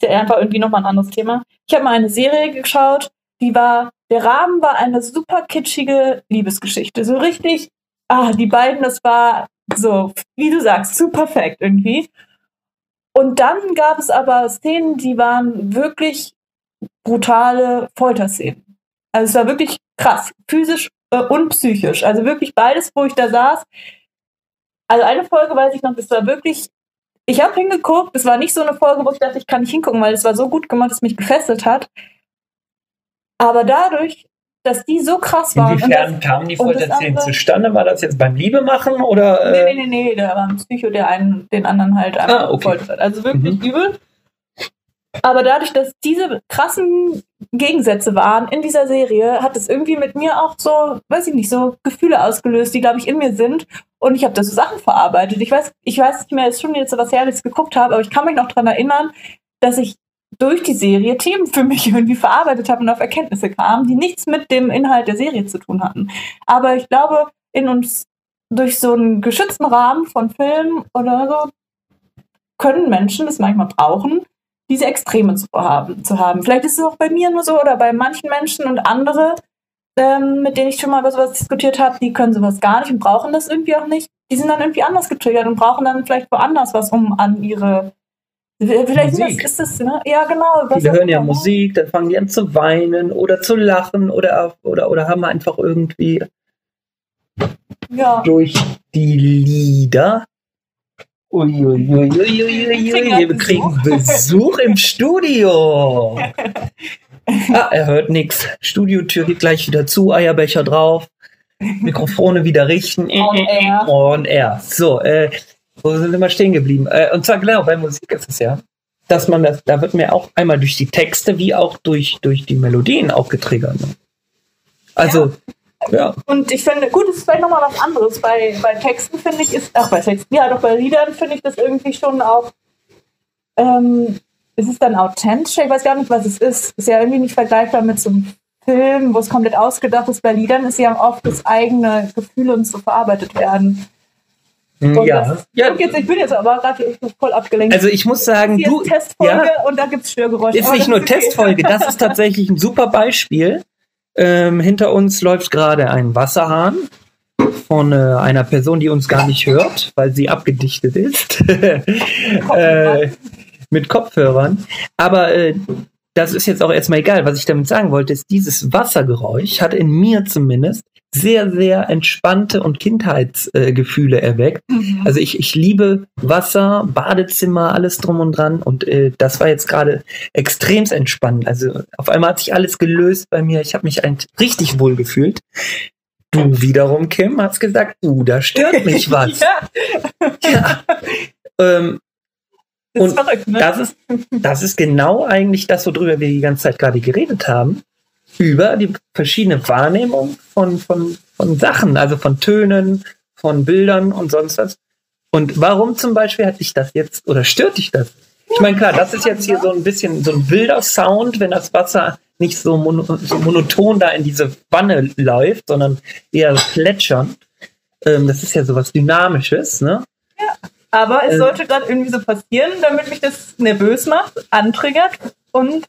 Ist ja einfach irgendwie nochmal ein anderes Thema. Ich habe mal eine Serie geschaut, die war, der Rahmen war eine super kitschige Liebesgeschichte. So richtig, ah, die beiden, das war so, wie du sagst, zu perfekt irgendwie. Und dann gab es aber Szenen, die waren wirklich brutale Folterszenen. Also es war wirklich krass, physisch äh, und psychisch. Also wirklich beides, wo ich da saß. Also eine Folge weiß ich noch, das war wirklich, ich habe hingeguckt, es war nicht so eine Folge, wo ich dachte, ich kann nicht hingucken, weil es war so gut gemacht, dass es mich gefesselt hat. Aber dadurch, dass die so krass waren. Inwiefern kamen die Folterszenen zustande? War das jetzt beim Liebemachen oder? Äh? Nee, nee, nee, nee, da war ein Psycho, der einen, den anderen halt einfach ah, okay. hat. Also wirklich mhm. übel. Aber dadurch, dass diese krassen Gegensätze waren in dieser Serie, hat es irgendwie mit mir auch so, weiß ich nicht, so Gefühle ausgelöst, die, glaube ich, in mir sind. Und ich habe da so Sachen verarbeitet. Ich weiß, ich weiß nicht mehr, es ist schon jetzt so was Herrliches geguckt habe, aber ich kann mich noch daran erinnern, dass ich durch die Serie Themen für mich irgendwie verarbeitet habe und auf Erkenntnisse kam, die nichts mit dem Inhalt der Serie zu tun hatten. Aber ich glaube, in uns durch so einen geschützten Rahmen von Filmen oder so können Menschen das manchmal brauchen, diese Extreme zu haben. Zu haben. Vielleicht ist es auch bei mir nur so oder bei manchen Menschen und andere, ähm, mit denen ich schon mal über sowas diskutiert habe, die können sowas gar nicht und brauchen das irgendwie auch nicht. Die sind dann irgendwie anders getriggert und brauchen dann vielleicht woanders was, um an ihre Vielleicht Musik. ist das, ne? Ja, genau. Viele hören ja Musik, dann fangen die an zu weinen oder zu lachen oder, oder, oder haben einfach irgendwie ja. durch die Lieder. Uiuiuiui, wir kriegen Besuch im Studio. *laughs* Ah, er hört nichts. Studiotür geht gleich wieder zu, Eierbecher drauf, Mikrofone wieder richten. On air. On air. So, äh, wo sind wir mal stehen geblieben? Äh, und zwar genau, bei Musik ist es ja, dass man das, da wird mir auch einmal durch die Texte wie auch durch, durch die Melodien auch getriggert. Ne? Also, ja. ja. Und ich finde, gut, es ist vielleicht nochmal was anderes. Bei, bei Texten finde ich, ist, ach, bei Texten, ja, doch bei Liedern finde ich das irgendwie schon auch, ähm, ist es dann authentisch? Ich weiß gar nicht, was es ist. Ist ja irgendwie nicht vergleichbar mit so einem Film, wo es komplett ausgedacht ist. Bei Liedern ist ja oft das eigene Gefühl und so verarbeitet werden. Und ja. ja. Jetzt, ich bin jetzt aber gerade voll abgelenkt. Also ich muss sagen, du. Testfolge ja, und da gibt es Störgeräusche. Ist nicht nur okay. Testfolge, das ist tatsächlich ein super Beispiel. Ähm, hinter uns läuft gerade ein Wasserhahn von äh, einer Person, die uns gar nicht hört, weil sie abgedichtet ist. *laughs* äh, mit Kopfhörern. Aber äh, das ist jetzt auch erstmal egal. Was ich damit sagen wollte, ist, dieses Wassergeräusch hat in mir zumindest sehr, sehr entspannte und Kindheitsgefühle äh, erweckt. Mhm. Also ich, ich liebe Wasser, Badezimmer, alles drum und dran. Und äh, das war jetzt gerade extremst entspannend. Also auf einmal hat sich alles gelöst bei mir. Ich habe mich richtig wohl gefühlt. Du wiederum, Kim, hast gesagt, uh, da stört *laughs* mich was. ja. ja. Ähm, das und verrückt, ne? das, ist, das ist genau eigentlich das, worüber wir die ganze Zeit gerade geredet haben über die verschiedene Wahrnehmung von, von, von Sachen, also von Tönen, von Bildern und sonst was. Und warum zum Beispiel hat dich das jetzt oder stört dich das? Ich meine, klar, das ist jetzt hier so ein bisschen so ein wilder Sound, wenn das Wasser nicht so, mono, so monoton da in diese Wanne läuft, sondern eher plätschernd. Ähm, das ist ja so was Dynamisches, ne? Ja, aber es äh, sollte gerade irgendwie so passieren, damit mich das nervös macht, antriggert und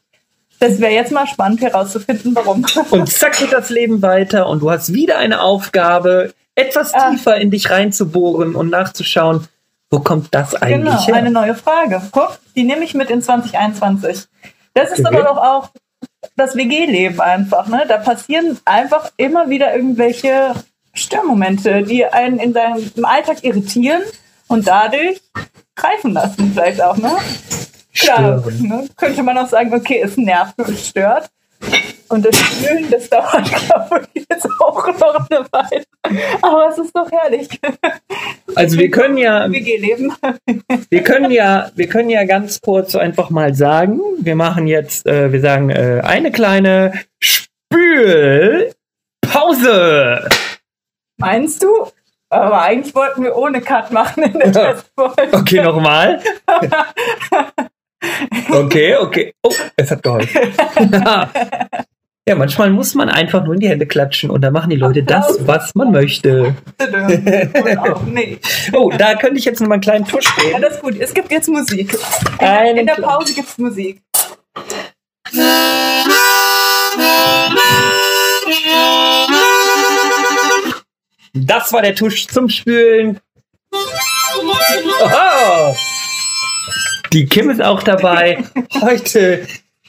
das wäre jetzt mal spannend herauszufinden, warum. *laughs* Und zack geht das Leben weiter und du hast wieder eine Aufgabe, etwas ah. tiefer in dich reinzubohren und nachzuschauen, Wo kommt das eigentlich Genau, her? eine neue Frage. Guck, die nehme ich mit in 2021. Das ist Okay. aber doch auch das WG-Leben einfach, ne? Da passieren einfach immer wieder irgendwelche Störmomente, die einen in seinem Alltag irritieren und dadurch greifen lassen, vielleicht auch, ne? Klar, Stören. ne? könnte man auch sagen, okay, es nervt und es stört. Und das Spülen, das dauert, *laughs* glaube ich, jetzt auch noch eine Weile. Aber es ist doch herrlich. Also wir können ja, WG-Leben. wir können ja, wir können ja ganz kurz einfach mal sagen, wir machen jetzt, äh, wir sagen äh, eine kleine Spülpause. Meinst du? Aber eigentlich wollten wir ohne Cut machen in der Testfolge. Okay, nochmal. *laughs* Okay, okay. Oh, es hat geholfen. *laughs* Ja, manchmal muss man einfach nur in die Hände klatschen und dann machen die Leute das, was man möchte. Oh, da könnte ich jetzt noch mal einen kleinen Tusch Ja, geben. das ist gut. Es gibt jetzt Musik. In, Einen in der Pause gibt es Musik. Das war der Tusch zum Spülen. Oho. Die Kim ist auch dabei. *laughs* Heute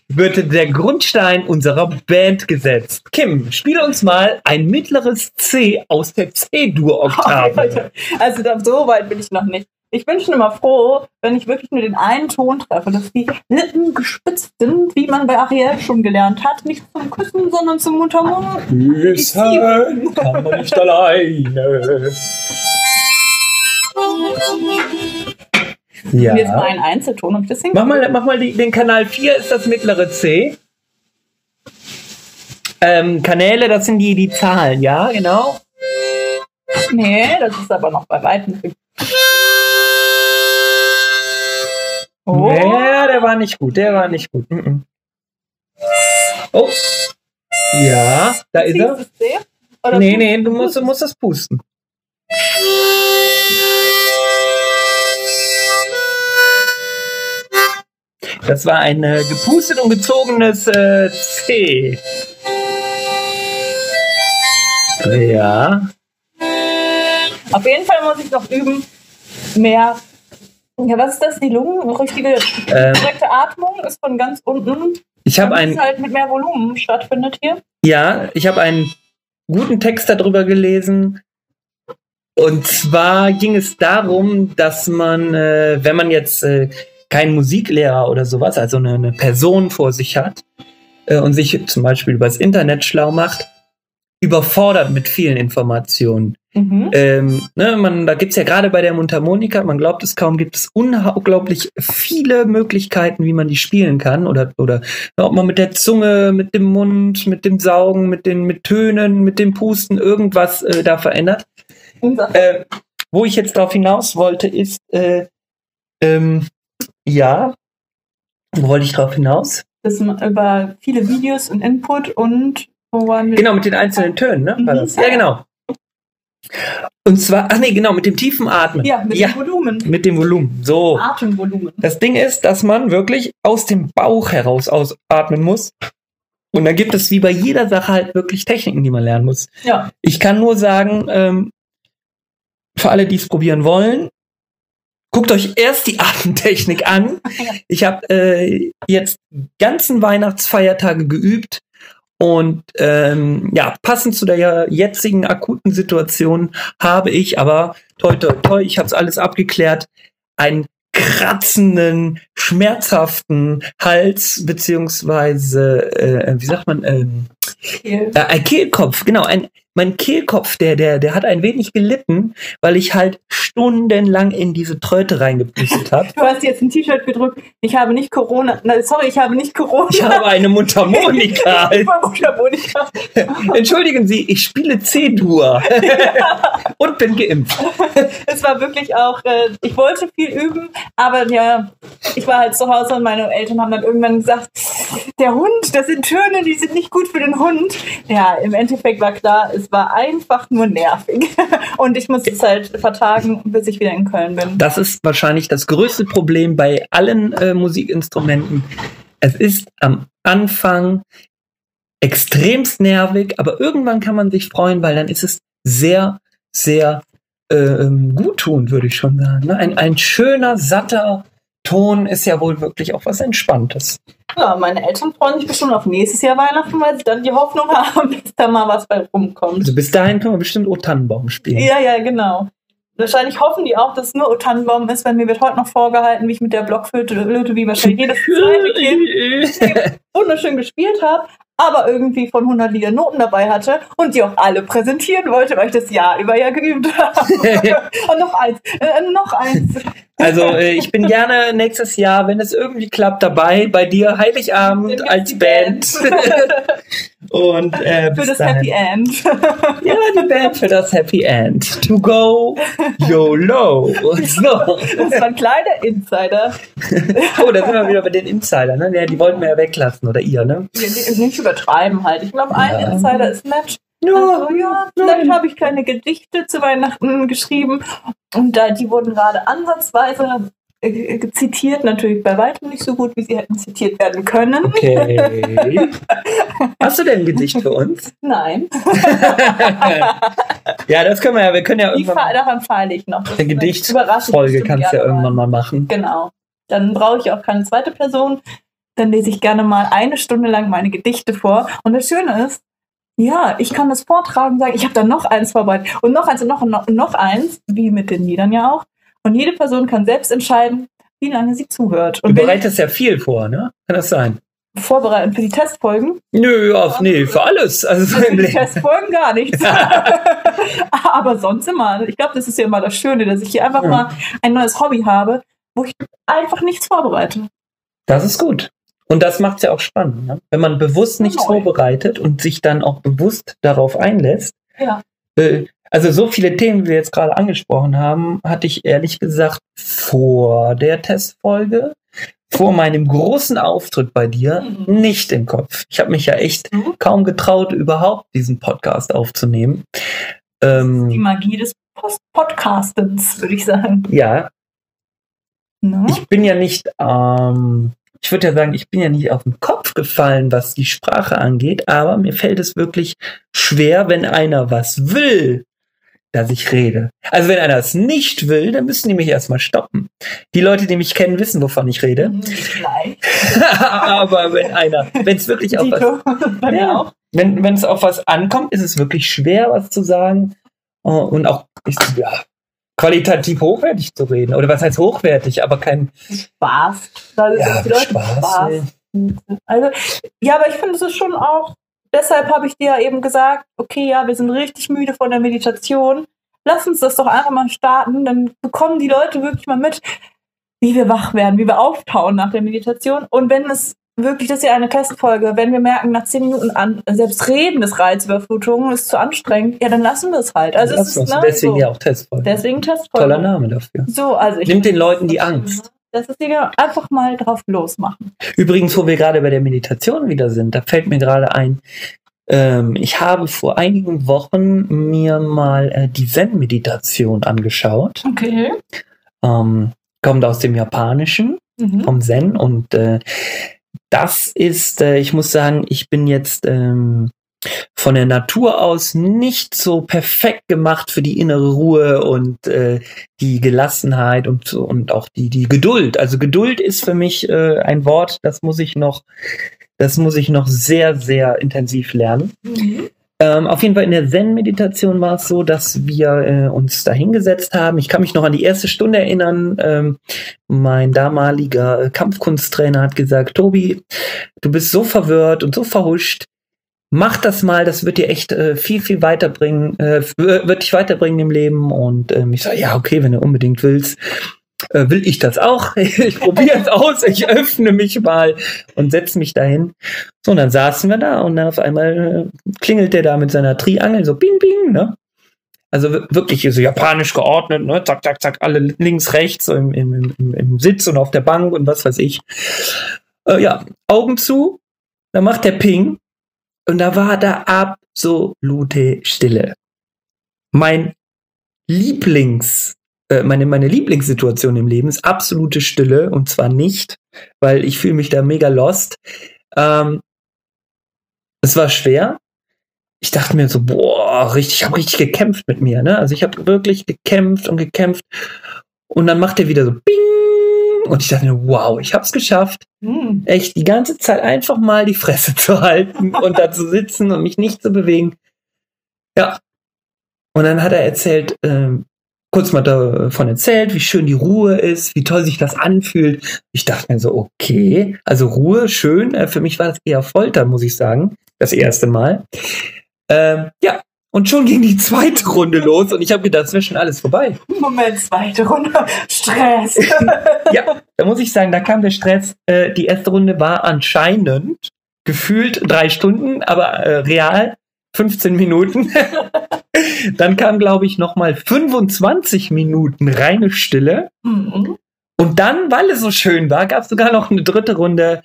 wird der Grundstein unserer Band gesetzt. Kim, spiele uns mal ein mittleres C aus der C-Dur-Oktave. *laughs* Also da, so weit bin ich noch nicht. Ich bin schon immer froh, wenn ich wirklich nur den einen Ton treffe, dass die Lippen gespitzt sind, wie man bei Ariel schon gelernt hat. Nicht zum Küssen, sondern zum Mundharmonika. Küssen kann man nicht alleine. *laughs* Ja. Und jetzt mal einen Einzelton, ich das Mach mal, mach mal die, den Kanal 4 ist das mittlere C. Ähm, Kanäle, das sind die, die Zahlen, ja, genau. Nee, das ist aber noch bei weitem. Oh. Ja, der war nicht gut, der war nicht gut. Mhm. Oh. Ja, da ist er. Oder Nee, nee, du musst, du musst das pusten. Das war ein äh, gepustet und gezogenes äh, C. Ja. Auf jeden Fall muss ich noch üben, mehr. Ja, was ist das? Die Lungen? Richtige, Ähm, direkte Atmung ist von ganz unten. ich habe ein, halt mit mehr Volumen stattfindet hier. Ja, ich habe einen guten Text darüber gelesen. Und zwar ging es darum, dass man, äh, wenn man jetzt äh, keinen Musiklehrer oder sowas, also eine, eine Person vor sich hat äh, und sich zum Beispiel übers Internet schlau macht, überfordert mit vielen Informationen. Mhm. Ähm, ne, man, da gibt's ja gerade bei der Mundharmonika, man glaubt es kaum, gibt es unglaublich viele Möglichkeiten, wie man die spielen kann. Oder, oder ob man mit der Zunge, mit dem Mund, mit dem Saugen, mit den mit Tönen, mit dem Pusten irgendwas äh, da verändert. Äh, wo ich jetzt drauf hinaus wollte, ist, äh, ähm, ja, wo wollte ich drauf hinaus? Das über viele Videos und Input und wo waren wir? Genau, mit den einzelnen Tönen, ne? War Mhm. das? Ja, genau. Und zwar, ach nee, genau, mit dem tiefen Atmen. Ja, mit ja, dem Volumen. mit dem Volumen. So. Atemvolumen. Das Ding ist, dass man wirklich aus dem Bauch heraus ausatmen muss. Und dann gibt es wie bei jeder Sache halt wirklich Techniken, die man lernen muss. Ja. Ich kann nur sagen, ähm, für alle, die es probieren wollen, guckt euch erst die *laughs* Atemtechnik an. Ich habe äh, jetzt die ganzen Weihnachtsfeiertage geübt und ähm, ja, passend zu der jetzigen akuten Situation habe ich aber toi toi toi, ich habe es alles abgeklärt, einen kratzenden, schmerzhaften Hals beziehungsweise äh, wie sagt man ähm, Viel. äh, ein Kehlkopf, genau, ein, mein Kehlkopf, der, der, der hat ein wenig gelitten, weil ich halt stundenlang in diese Tröte reingepustet habe. *laughs* Du hast jetzt ein T-Shirt gedrückt. Ich habe nicht Corona. Na, sorry, ich habe nicht Corona. Ich habe eine Mundharmonika. *laughs* War Mundharmonika. *laughs* Entschuldigen Sie, ich spiele C-Dur und bin geimpft. Es war wirklich auch, äh, ich wollte viel üben, aber ja, ich war halt zu Hause und meine Eltern haben dann irgendwann gesagt, der Hund, das sind Töne, die sind nicht gut für den Hund. Ja, im Endeffekt war klar, es war einfach nur nervig. *laughs* Und ich musste es halt vertagen, bis ich wieder in Köln bin. Das ist wahrscheinlich das größte Problem bei allen äh, Musikinstrumenten. Es ist am Anfang extremst nervig, aber irgendwann kann man sich freuen, weil dann ist es sehr, sehr ähm, gut würde ich schon sagen. Ne? Ein, ein schöner, satter Ton ist ja wohl wirklich auch was Entspanntes. Ja, meine Eltern freuen sich bestimmt auf nächstes Jahr Weihnachten, weil sie dann die Hoffnung *laughs* haben, dass da mal was bei rumkommt. Also bis dahin können wir bestimmt O Tannenbaum spielen. Ja, ja, genau. Wahrscheinlich hoffen die auch, dass es nur O Tannenbaum ist, weil mir wird heute noch vorgehalten, wie ich mit der Blockflöte, wie wahrscheinlich *laughs* jedes zweite Kind *laughs* wunderschön gespielt habe, aber irgendwie von 100 Lieder Noten dabei hatte und die auch alle präsentieren wollte, weil ich das Jahr über ja geübt habe. *laughs* und noch eins, äh, noch eins. Also äh, ich bin gerne nächstes Jahr, wenn es irgendwie klappt, dabei bei dir Heiligabend als Band. *laughs* Und äh, für das dahin. Happy End. *laughs* ja, die Band für das Happy End. To go YOLO. So. Das war ein kleiner Insider. oh, da sind wir wieder bei den Insidern, ne? Ja, die wollten wir ja weglassen, oder ihr, ne? Nicht übertreiben halt. Ich glaube, ein ja. Insider ist nett. Ja, also, ja vielleicht habe ich keine Gedichte zu Weihnachten geschrieben. Und da, die wurden gerade ansatzweise äh, zitiert, natürlich bei weitem nicht so gut, wie sie hätten zitiert werden können. Okay. *laughs* Hast du denn ein Gedicht für uns? Nein. *laughs* ja, das können wir ja, wir können ja irgendwann. Die, daran feile ich noch. Das eine Gedichtsfolge kannst du ja irgendwann mal machen. Genau. Dann brauche ich auch keine zweite Person. Dann lese ich gerne mal eine Stunde lang meine Gedichte vor. Und das Schöne ist, ja, ich kann das vortragen, sagen, ich habe da noch eins vorbereitet und noch eins und noch, noch, noch eins, wie mit den Liedern ja auch. Und jede Person kann selbst entscheiden, wie lange sie zuhört. Und du bereitest ja viel vor, ne? Kann das sein? Vorbereiten für die Testfolgen? Nö, auf, nee, für alles. Also für die *laughs* Testfolgen gar nichts. *laughs* *laughs* Aber sonst immer. Ich glaube, das ist ja immer das Schöne, dass ich hier einfach ja. mal ein neues Hobby habe, wo ich einfach nichts vorbereite. Das ist gut. Und das macht es ja auch spannend. Ne? Wenn man bewusst nichts Neu. vorbereitet und sich dann auch bewusst darauf einlässt, ja. äh, also so viele Themen, wie wir jetzt gerade angesprochen haben, hatte ich ehrlich gesagt vor der Testfolge, vor meinem großen Auftritt bei dir mhm. nicht im Kopf. Ich habe mich ja echt mhm. kaum getraut, überhaupt diesen Podcast aufzunehmen. Ähm, die Magie des Podcastens, würde ich sagen. Ja. No? Ich bin ja nicht, ähm, ich würde ja sagen, ich bin ja nicht auf den Kopf gefallen, was die Sprache angeht, aber mir fällt es wirklich schwer, wenn einer was will, dass ich rede. Also wenn einer es nicht will, dann müssen die mich erstmal stoppen. Die Leute, die mich kennen, wissen, wovon ich rede. Mhm, *laughs* Aber wenn einer, wenn es wirklich auf was, *laughs* ja, wenn wenn es auf was ankommt, ist es wirklich schwer, was zu sagen oh, und auch ich, ja, qualitativ hochwertig zu reden. Oder was heißt hochwertig, aber kein Spaß. Also ja, Spaß. Spaß. Also ja, aber ich finde es ist schon auch deshalb habe ich dir ja eben gesagt, okay, ja, wir sind richtig müde von der Meditation. Lass uns das doch einfach mal starten. Dann bekommen die Leute wirklich mal mit, wie wir wach werden, wie wir auftauen nach der Meditation. Und wenn es wirklich, das ist ja eine Testfolge, wenn wir merken, nach zehn Minuten an, selbst reden ist Reizüberflutung, ist zu anstrengend, ja, dann lassen wir es halt. Also es ist, ne, deswegen so. ja auch Testfolge. Deswegen Testfolge. Toller Name dafür. So, also ich Nimmt den Leuten die Angst. Das ist Dinge einfach mal drauf losmachen. Übrigens, wo wir gerade bei der Meditation wieder sind, da fällt mir gerade ein, ähm, ich habe vor einigen Wochen mir mal äh, die Zen-Meditation angeschaut. Okay. Ähm, kommt aus dem Japanischen, mhm. vom Zen und äh, das ist, äh, ich muss sagen, ich bin jetzt ähm, von der Natur aus nicht so perfekt gemacht für die innere Ruhe und äh, die Gelassenheit und, und auch die, die Geduld. Also Geduld ist für mich äh, ein Wort, das muss ich noch, das muss ich noch sehr, sehr intensiv lernen. Mhm. Ähm, auf jeden Fall in der Zen-Meditation war es so, dass wir äh, uns da hingesetzt haben. Ich kann mich noch an die erste Stunde erinnern. Ähm, mein damaliger Kampfkunsttrainer hat gesagt, Tobi, du bist so verwirrt und so verhuscht mach das mal, das wird dir echt äh, viel, viel weiterbringen, äh, wird dich weiterbringen im Leben. Und ähm, ich sage, ja, okay, wenn du unbedingt willst, äh, will ich das auch. *laughs* ich probiere es aus, ich öffne mich mal und setze mich dahin. So, und dann saßen wir da und dann auf einmal äh, klingelt der da mit seiner Triangel so bing, bing, ne? Also wirklich so japanisch geordnet, ne? Zack, zack, zack, alle links, rechts, so im, im, im, im Sitz und auf der Bank und was weiß ich. Äh, ja, Augen zu, dann macht der Ping und da war da absolute Stille. Mein Lieblings, äh, meine, meine Lieblingssituation im Leben ist absolute Stille. Und zwar nicht, weil ich fühle mich da mega lost. Ähm, es war schwer. ich dachte mir so, boah, richtig, ich habe richtig gekämpft mit mir, ne? Also ich habe wirklich gekämpft und gekämpft. Und dann macht er wieder so Bing. Und ich dachte mir, wow, ich habe es geschafft, Hm. echt die ganze Zeit einfach mal die Fresse *laughs* zu halten und da zu sitzen und mich nicht zu bewegen. Ja. Und dann hat er erzählt, ähm, kurz mal davon erzählt, wie schön die Ruhe ist, wie toll sich das anfühlt. Ich dachte mir so, okay, also Ruhe, schön. Äh, für mich war das eher Folter, muss ich sagen, das erste Mal. Ähm, ja, und schon ging die zweite Runde los und ich habe gedacht, schon alles vorbei. Moment, zweite Runde. *laughs* Stress. *laughs* Ja, da muss ich sagen, da kam der Stress. Äh, die erste Runde war anscheinend gefühlt drei Stunden, aber äh, real 15 Minuten. *laughs* Dann kam, glaube ich, nochmal 25 Minuten reine Stille. Mhm. Und dann, weil es so schön war, gab es sogar noch eine dritte Runde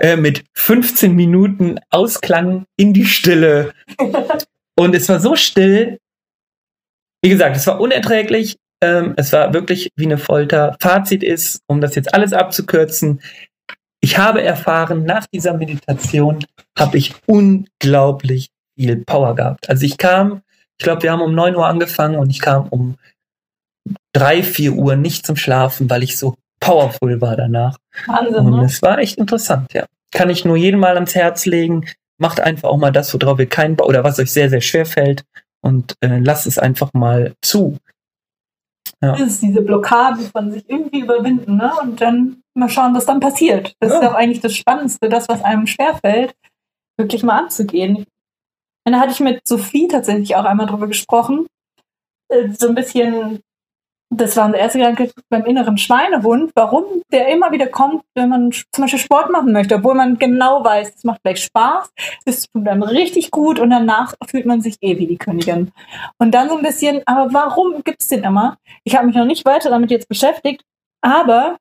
äh, mit 15 Minuten Ausklang in die Stille. *laughs* Und es war so still. Wie gesagt, es war unerträglich. Ähm, es war wirklich wie eine Folter. Fazit ist, um das jetzt alles abzukürzen, ich habe erfahren, nach dieser Meditation habe ich unglaublich viel Power gehabt. Also ich kam, ich glaube, wir haben um 9 Uhr angefangen und ich kam um 3, 4 Uhr nicht zum Schlafen, weil ich so powerful war danach. Wahnsinn, Und ne? es war echt interessant, ja. Kann ich nur jedem mal ans Herz legen. Macht einfach auch mal das, worauf ihr keinen oder was euch sehr, sehr schwer fällt und äh, lasst es einfach mal zu. Das ist diese Blockade von sich irgendwie überwinden, ne? Und dann mal schauen, was dann passiert. Das ist Ja. doch eigentlich das Spannendste, das, was einem schwerfällt, wirklich mal anzugehen. Und da hatte ich mit Sophie tatsächlich auch einmal drüber gesprochen. Äh, So ein bisschen, das war unser erster Gedanke beim inneren Schweinehund, warum der immer wieder kommt, wenn man zum Beispiel Sport machen möchte, obwohl man genau weiß, es macht gleich Spaß, es tut einem richtig gut und danach fühlt man sich eh wie die Königin. Und dann so ein bisschen, aber warum gibt's den immer? Ich habe mich noch nicht weiter damit jetzt beschäftigt, aber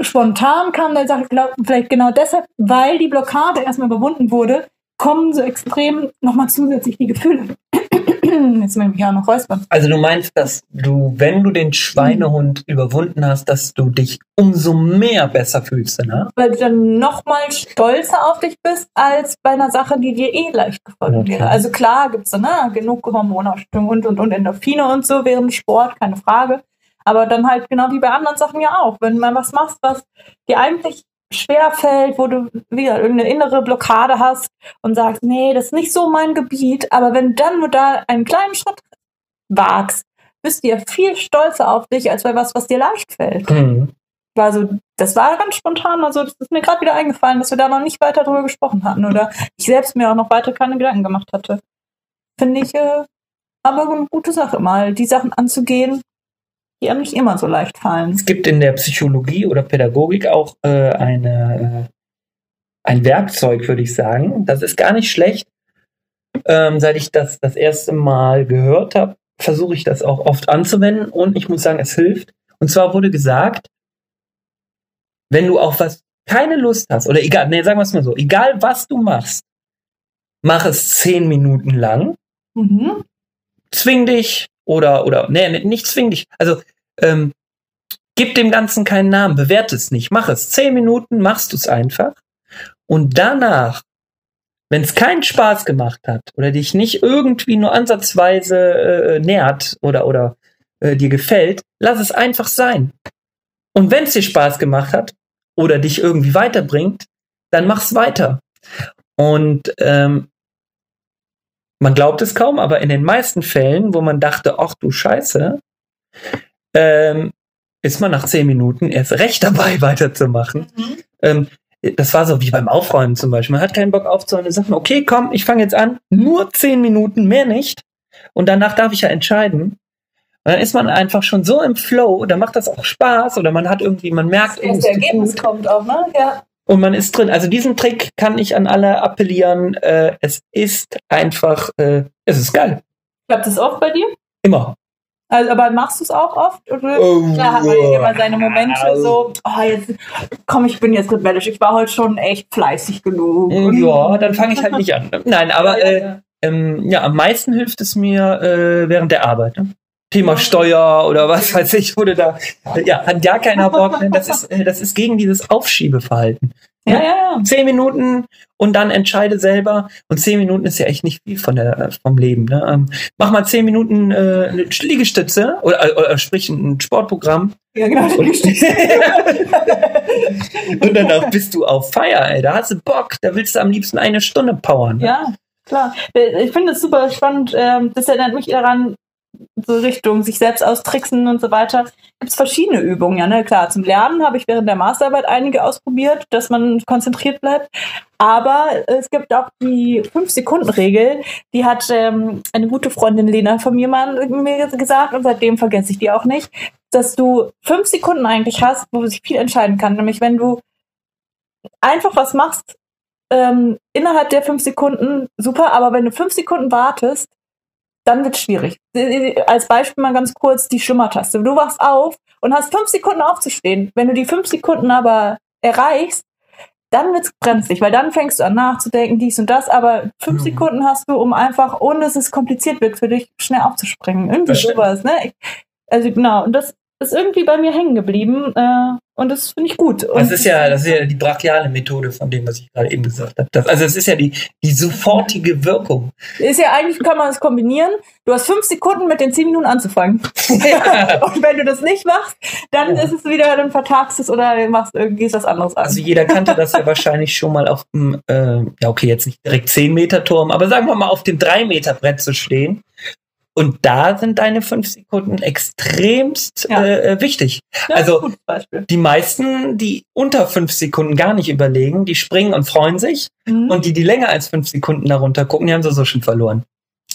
spontan kam der Sache, glaub, vielleicht genau deshalb, weil die Blockade erstmal überwunden wurde, kommen so extrem nochmal zusätzlich die Gefühle. *clears throat* Jetzt möchte ich mich auch noch räuspern. Also du meinst, dass du, wenn du den Schweinehund überwunden hast, dass du dich umso mehr besser fühlst, ne? Weil du dann nochmal stolzer auf dich bist, als bei einer Sache, die dir eh leicht gefallen Okay. wäre. Also klar gibt's da ne, genug Hormonausstattung und, und, und Endorphine und so während Sport, keine Frage. Aber dann halt genau wie bei anderen Sachen ja auch. Wenn man was machst, was dir eigentlich schwer fällt, wo du wieder irgendeine innere Blockade hast und sagst, nee, das ist nicht so mein Gebiet, aber wenn dann nur da einen kleinen Schritt wagst, bist du ja viel stolzer auf dich, als bei was, was dir leicht fällt Mhm. war so, das war ganz spontan, also das ist mir gerade wieder eingefallen, dass wir da noch nicht weiter drüber gesprochen hatten oder ich selbst mir auch noch weiter keine Gedanken gemacht hatte. Finde ich äh, aber eine gute Sache, mal die Sachen anzugehen, die einem nicht immer so leicht fallen. Es gibt in der Psychologie oder Pädagogik auch äh, eine, äh, ein Werkzeug, würde ich sagen. Das ist gar nicht schlecht. Ähm, seit ich das das erste Mal gehört habe, versuche ich das auch oft anzuwenden und ich muss sagen, es hilft. Und zwar wurde gesagt, wenn du auf was keine Lust hast, oder egal, nee, sagen wir es mal so, egal was du machst, mach es zehn Minuten lang Mhm. zwing dich oder oder nee, nicht zwing dich. Also ähm, gib dem Ganzen keinen Namen, bewerte es nicht, mach es. Zehn Minuten machst du es einfach und danach, wenn es keinen Spaß gemacht hat oder dich nicht irgendwie nur ansatzweise äh, nährt oder oder äh, dir gefällt, lass es einfach sein. Und wenn es dir Spaß gemacht hat oder dich irgendwie weiterbringt, dann mach's weiter. Und ähm, man glaubt es kaum, aber in den meisten Fällen, wo man dachte, ach du Scheiße, ähm, ist man nach zehn Minuten erst recht dabei, *laughs* weiterzumachen. Mhm. Ähm, das war so wie beim Aufräumen zum Beispiel. Man hat keinen Bock aufzuräumen. Sagt man, okay, komm, ich fange jetzt an. Nur zehn Minuten, mehr nicht. Und danach darf ich ja entscheiden. Und dann ist man einfach schon so im Flow, da macht das auch Spaß oder man hat irgendwie, man merkt, Das tut Ergebnis gut. kommt auch, ne? Ja. Und man ist drin. Also diesen Trick kann ich an alle appellieren. Äh, es ist einfach, äh, es ist geil. Klappt das oft bei dir? Immer. Also, aber machst du es auch oft? Oder? Oh, Klar hat man ja immer seine Momente so, oh, jetzt komm, ich bin jetzt rebellisch. Ich war heute schon echt fleißig genug. Ja, dann fange ich halt nicht an. Nein, aber *laughs* Ja, äh, ja. ähm, ja, am meisten hilft es mir äh, während der Arbeit. Ne? Thema Steuer oder was weiß ich, wurde da, ja, hat ja keiner Bock. Ne? Das ist, äh, das ist gegen dieses Aufschiebeverhalten. Ja, ja, ja. Zehn Minuten und dann entscheide selber. Und zehn Minuten ist ja echt nicht viel von der, vom Leben. Ne? Ähm, mach mal zehn Minuten äh, eine Liegestütze oder, oder, oder sprich ein Sportprogramm. Ja, genau. Und, *laughs* und danach bist du auf Feier, ey. Da hast du Bock, da willst du am liebsten eine Stunde powern. Ne? Ja, klar. Ich finde es super spannend. ähm, Das erinnert mich daran, so Richtung sich selbst austricksen und so weiter. Gibt es verschiedene Übungen, ja, ne? Klar, zum Lernen habe ich während der Masterarbeit einige ausprobiert, dass man konzentriert bleibt. Aber es gibt auch die 5-Sekunden-Regel, die hat ähm, eine gute Freundin Lena von mir mal mir gesagt und seitdem vergesse ich die auch nicht, dass du fünf Sekunden eigentlich hast, wo sich viel entscheiden kann. Nämlich wenn du einfach was machst, ähm, innerhalb der fünf Sekunden, super, aber wenn du fünf Sekunden wartest, dann wird es schwierig. Als Beispiel mal ganz kurz die Schlummertaste. Du wachst auf und hast fünf Sekunden aufzustehen. Wenn du die fünf Sekunden aber erreichst, dann wird's brenzlig, weil dann fängst du an nachzudenken, dies und das, aber fünf Mhm. Sekunden hast du, um einfach, ohne dass es kompliziert wird für dich, schnell aufzuspringen. Irgendwie sowas, ne? Ich- Also genau, und das ist irgendwie bei mir hängen geblieben äh, und das finde ich gut. Und Das ist ja, das ist ja die brachiale Methode von dem, was ich gerade eben gesagt habe. Das, also es ist ja die, die sofortige Wirkung. ist ja eigentlich, kann man es kombinieren. Du hast fünf Sekunden mit den zehn Minuten anzufangen. *laughs* *laughs* und wenn du das nicht machst, dann Ja. ist es wieder, dann vertagst es oder machst irgendwie was anderes an. Also jeder kannte das ja wahrscheinlich schon mal auf dem, äh, ja okay, jetzt nicht direkt 10 Meter Turm, aber sagen wir mal auf dem 3 Meter Brett zu stehen. Und da sind deine fünf Sekunden extremst Ja. äh, äh, wichtig. Ja, also- ist. Die meisten, die unter fünf Sekunden gar nicht überlegen, die springen und freuen sich. Mhm. Und die, die länger als fünf Sekunden darunter gucken, die haben sowieso schon verloren.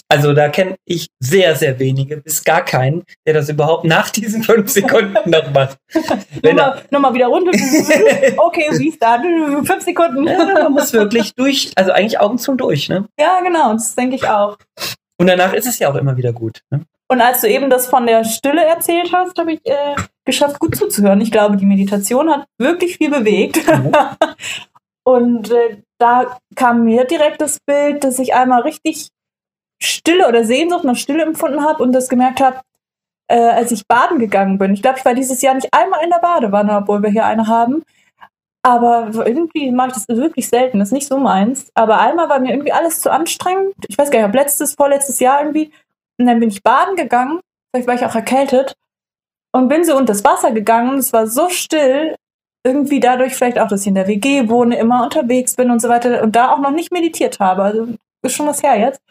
Also da kenne ich sehr, sehr wenige, bis gar keinen, der das überhaupt nach diesen fünf Sekunden noch macht. *laughs* Wenn Nochmal, nochmal wieder runter. *laughs* okay, Restart. Fünf Sekunden. ja, man muss wirklich durch, also eigentlich Augen zu und durch, ne? Ja, genau, das denke ich auch. Und danach ist es ja auch immer wieder gut. Ne? Und als du eben das von der Stille erzählt hast, habe ich äh, geschafft, gut zuzuhören. Ich glaube, die Meditation hat wirklich viel bewegt. Mhm. *laughs* Und äh, da kam mir direkt das Bild, dass ich einmal richtig Stille oder Sehnsucht nach Stille empfunden habe und das gemerkt habe, äh, als ich baden gegangen bin. Ich glaube, ich war dieses Jahr nicht einmal in der Badewanne, obwohl wir hier eine haben. Aber irgendwie mache ich das wirklich selten. Das ist nicht so meins. Aber einmal war mir irgendwie alles zu anstrengend. Ich weiß gar nicht, ob letztes, vorletztes Jahr irgendwie. Und dann bin ich baden gegangen. Vielleicht war ich auch erkältet. Und bin so unter das Wasser gegangen. Es war so still. Irgendwie dadurch vielleicht auch, dass ich in der WG wohne, immer unterwegs bin und so weiter. Und da auch noch nicht meditiert habe. Also ist schon was her jetzt.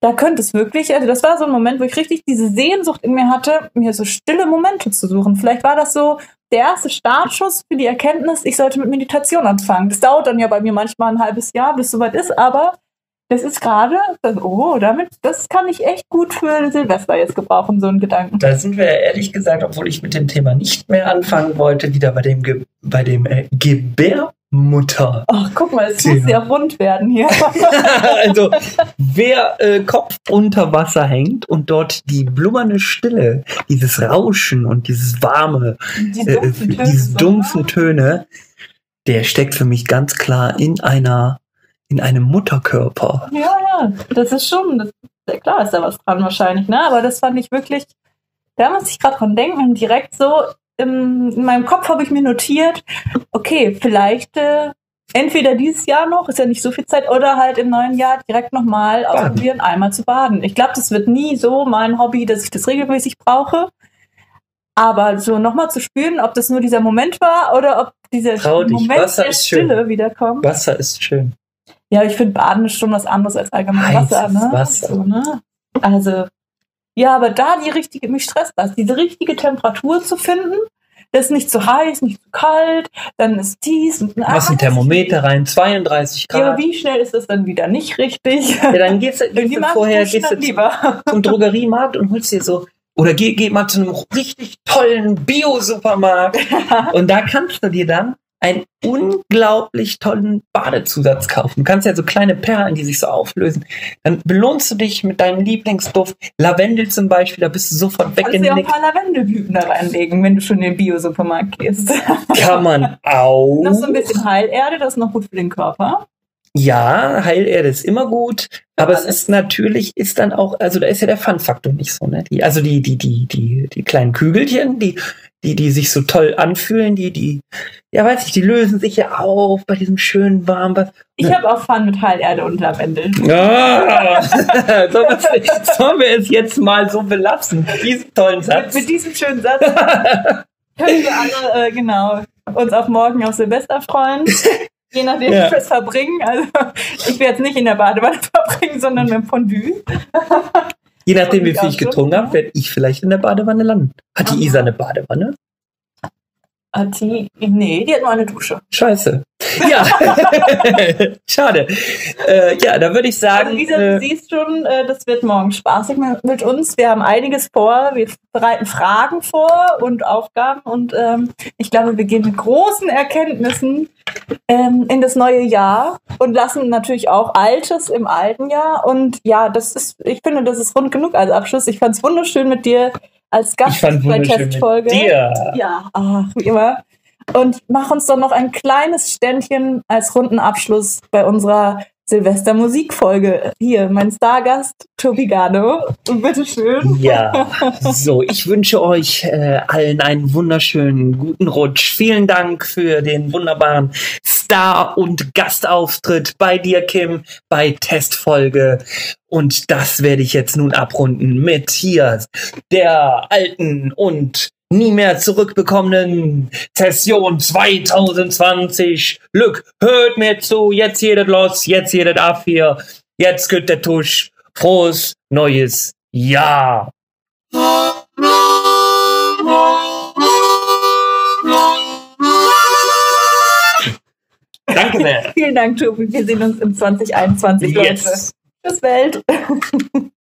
Da könnte es wirklich, also das war so ein Moment, wo ich richtig diese Sehnsucht in mir hatte, mir so stille Momente zu suchen. Vielleicht war das so der erste Startschuss für die Erkenntnis, ich sollte mit Meditation anfangen. Das dauert dann ja bei mir manchmal ein halbes Jahr, bis es soweit ist, aber das ist gerade, das- oh, damit, das kann ich echt gut für Silvester jetzt gebrauchen, so einen Gedanken. Da sind wir ja ehrlich gesagt, obwohl ich mit dem Thema nicht mehr anfangen wollte, wieder bei dem, Ge bei dem äh, Gebärmutter. Ach, guck mal, es muss ja rund werden hier. *laughs* also, *laughs* wer äh, Kopf unter Wasser hängt und dort die blubbernde Stille, dieses Rauschen und dieses warme, Die äh, dumpfen Töne diese dumpfen Töne, der steckt für mich ganz klar in einer, in einem Mutterkörper. Ja, ja, das ist schon, das, klar ist da was dran wahrscheinlich, ne? Aber das fand ich wirklich, da muss ich gerade dran denken direkt so im, in meinem Kopf habe ich mir notiert, okay, vielleicht äh, entweder dieses Jahr noch, ist ja nicht so viel Zeit, oder halt im neuen Jahr direkt nochmal ausprobieren, einmal zu baden. Ich glaube, das wird nie so mein Hobby, dass ich das regelmäßig brauche. Aber so nochmal zu spüren, ob das nur dieser Moment war oder ob dieser Moment Wasser der schön. Stille wiederkommt. Wasser ist schön. Ja, ich finde Baden ist schon was anderes als allgemein Heißes Wasser, ne? Wasser. So, ne? Also, ja, aber da die richtige, mich stresst das, diese richtige Temperatur zu finden. Das ist nicht zu heiß, nicht zu kalt, dann ist dies. und- Machst ein Thermometer rein, 32 Ja, aber Grad. wie schnell ist das dann wieder nicht richtig? Ja, dann gehst du, *laughs* gehst du vorher gehst du das lieber. *laughs* zum Drogeriemarkt und holst dir so oder geh, geh mal zu einem richtig tollen Bio-Supermarkt *laughs* und da kannst du dir dann einen unglaublich tollen Badezusatz kaufen. Du kannst ja so kleine Perlen, die sich so auflösen. Dann belohnst du dich mit deinem Lieblingsduft. Lavendel zum Beispiel, da bist du sofort Kannst du ja auch ein weggenickt. paar Lavendelblüten da reinlegen, wenn du schon in den Bio-Supermarkt gehst. *laughs* Kann man auch. noch so ein bisschen Heilerde, das ist noch gut für den Körper. Ja, Heilerde ist immer gut, aber es Alles. ist natürlich, ist dann auch, also da ist ja der Fun-Faktor nicht so, ne? Die, also die, die, die, die, die kleinen Kügelchen, die, die, die sich so toll anfühlen, die, die, ja, weiß ich, die lösen sich ja auf bei diesem schönen warmen Bad. Ich habe auch Fun mit Heilerde und Lavendel. *laughs* Ah, sollen, wir, sollen wir es jetzt mal so belassen? Diesen tollen Mit, Satz. mit diesem schönen Satz können wir alle, äh, genau, uns auf morgen auf Silvester freuen. *laughs* Je nachdem, Ja. wie wir es verbringen. Also, ich werde jetzt nicht in der Badewanne *laughs* verbringen, sondern mit dem Fondue. Je nachdem, wie viel ich getrunken habe, werde ich vielleicht in der Badewanne landen. Hat die Aha. Isa eine Badewanne? Hat die, nee, die hat nur eine Dusche. Scheiße. *laughs* Ja, *laughs* schade. Äh, ja, da würde ich sagen, Also Lisa, äh, du siehst schon, äh, das wird morgen spaßig mit, uns. Wir haben einiges vor. Wir bereiten Fragen vor und Aufgaben. Und ähm, ich glaube, wir gehen mit großen Erkenntnissen ähm, in das neue Jahr und lassen natürlich auch Altes im alten Jahr. Und ja, das ist, ich finde, das ist rund genug als Abschluss. Ich fand es wunderschön mit dir als Gast ich fand bei Testfolge. mit dir. Ja, ach, wie immer. Und mach uns doch noch ein kleines Ständchen als runden Abschluss bei unserer Silvester-Musikfolge. Hier, mein Stargast, Tobi Gano. Und bitteschön. Ja, *laughs* so, ich wünsche euch äh, allen einen wunderschönen guten Rutsch. Vielen Dank für den wunderbaren Star- und Gastauftritt bei dir, Kim, bei Testfolge. Und das werde ich jetzt nun abrunden mit hier der alten und nie mehr zurückbekommenen Session 2020. Glück, hört mir zu, jetzt jedes los, jetzt jedes ab hier, jetzt geht der Tusch. Frohes neues Jahr. Danke sehr. *laughs* Vielen Dank, Tobi. Wir sehen uns in 2021, Leute. Yes. Tschüss, Welt. *laughs*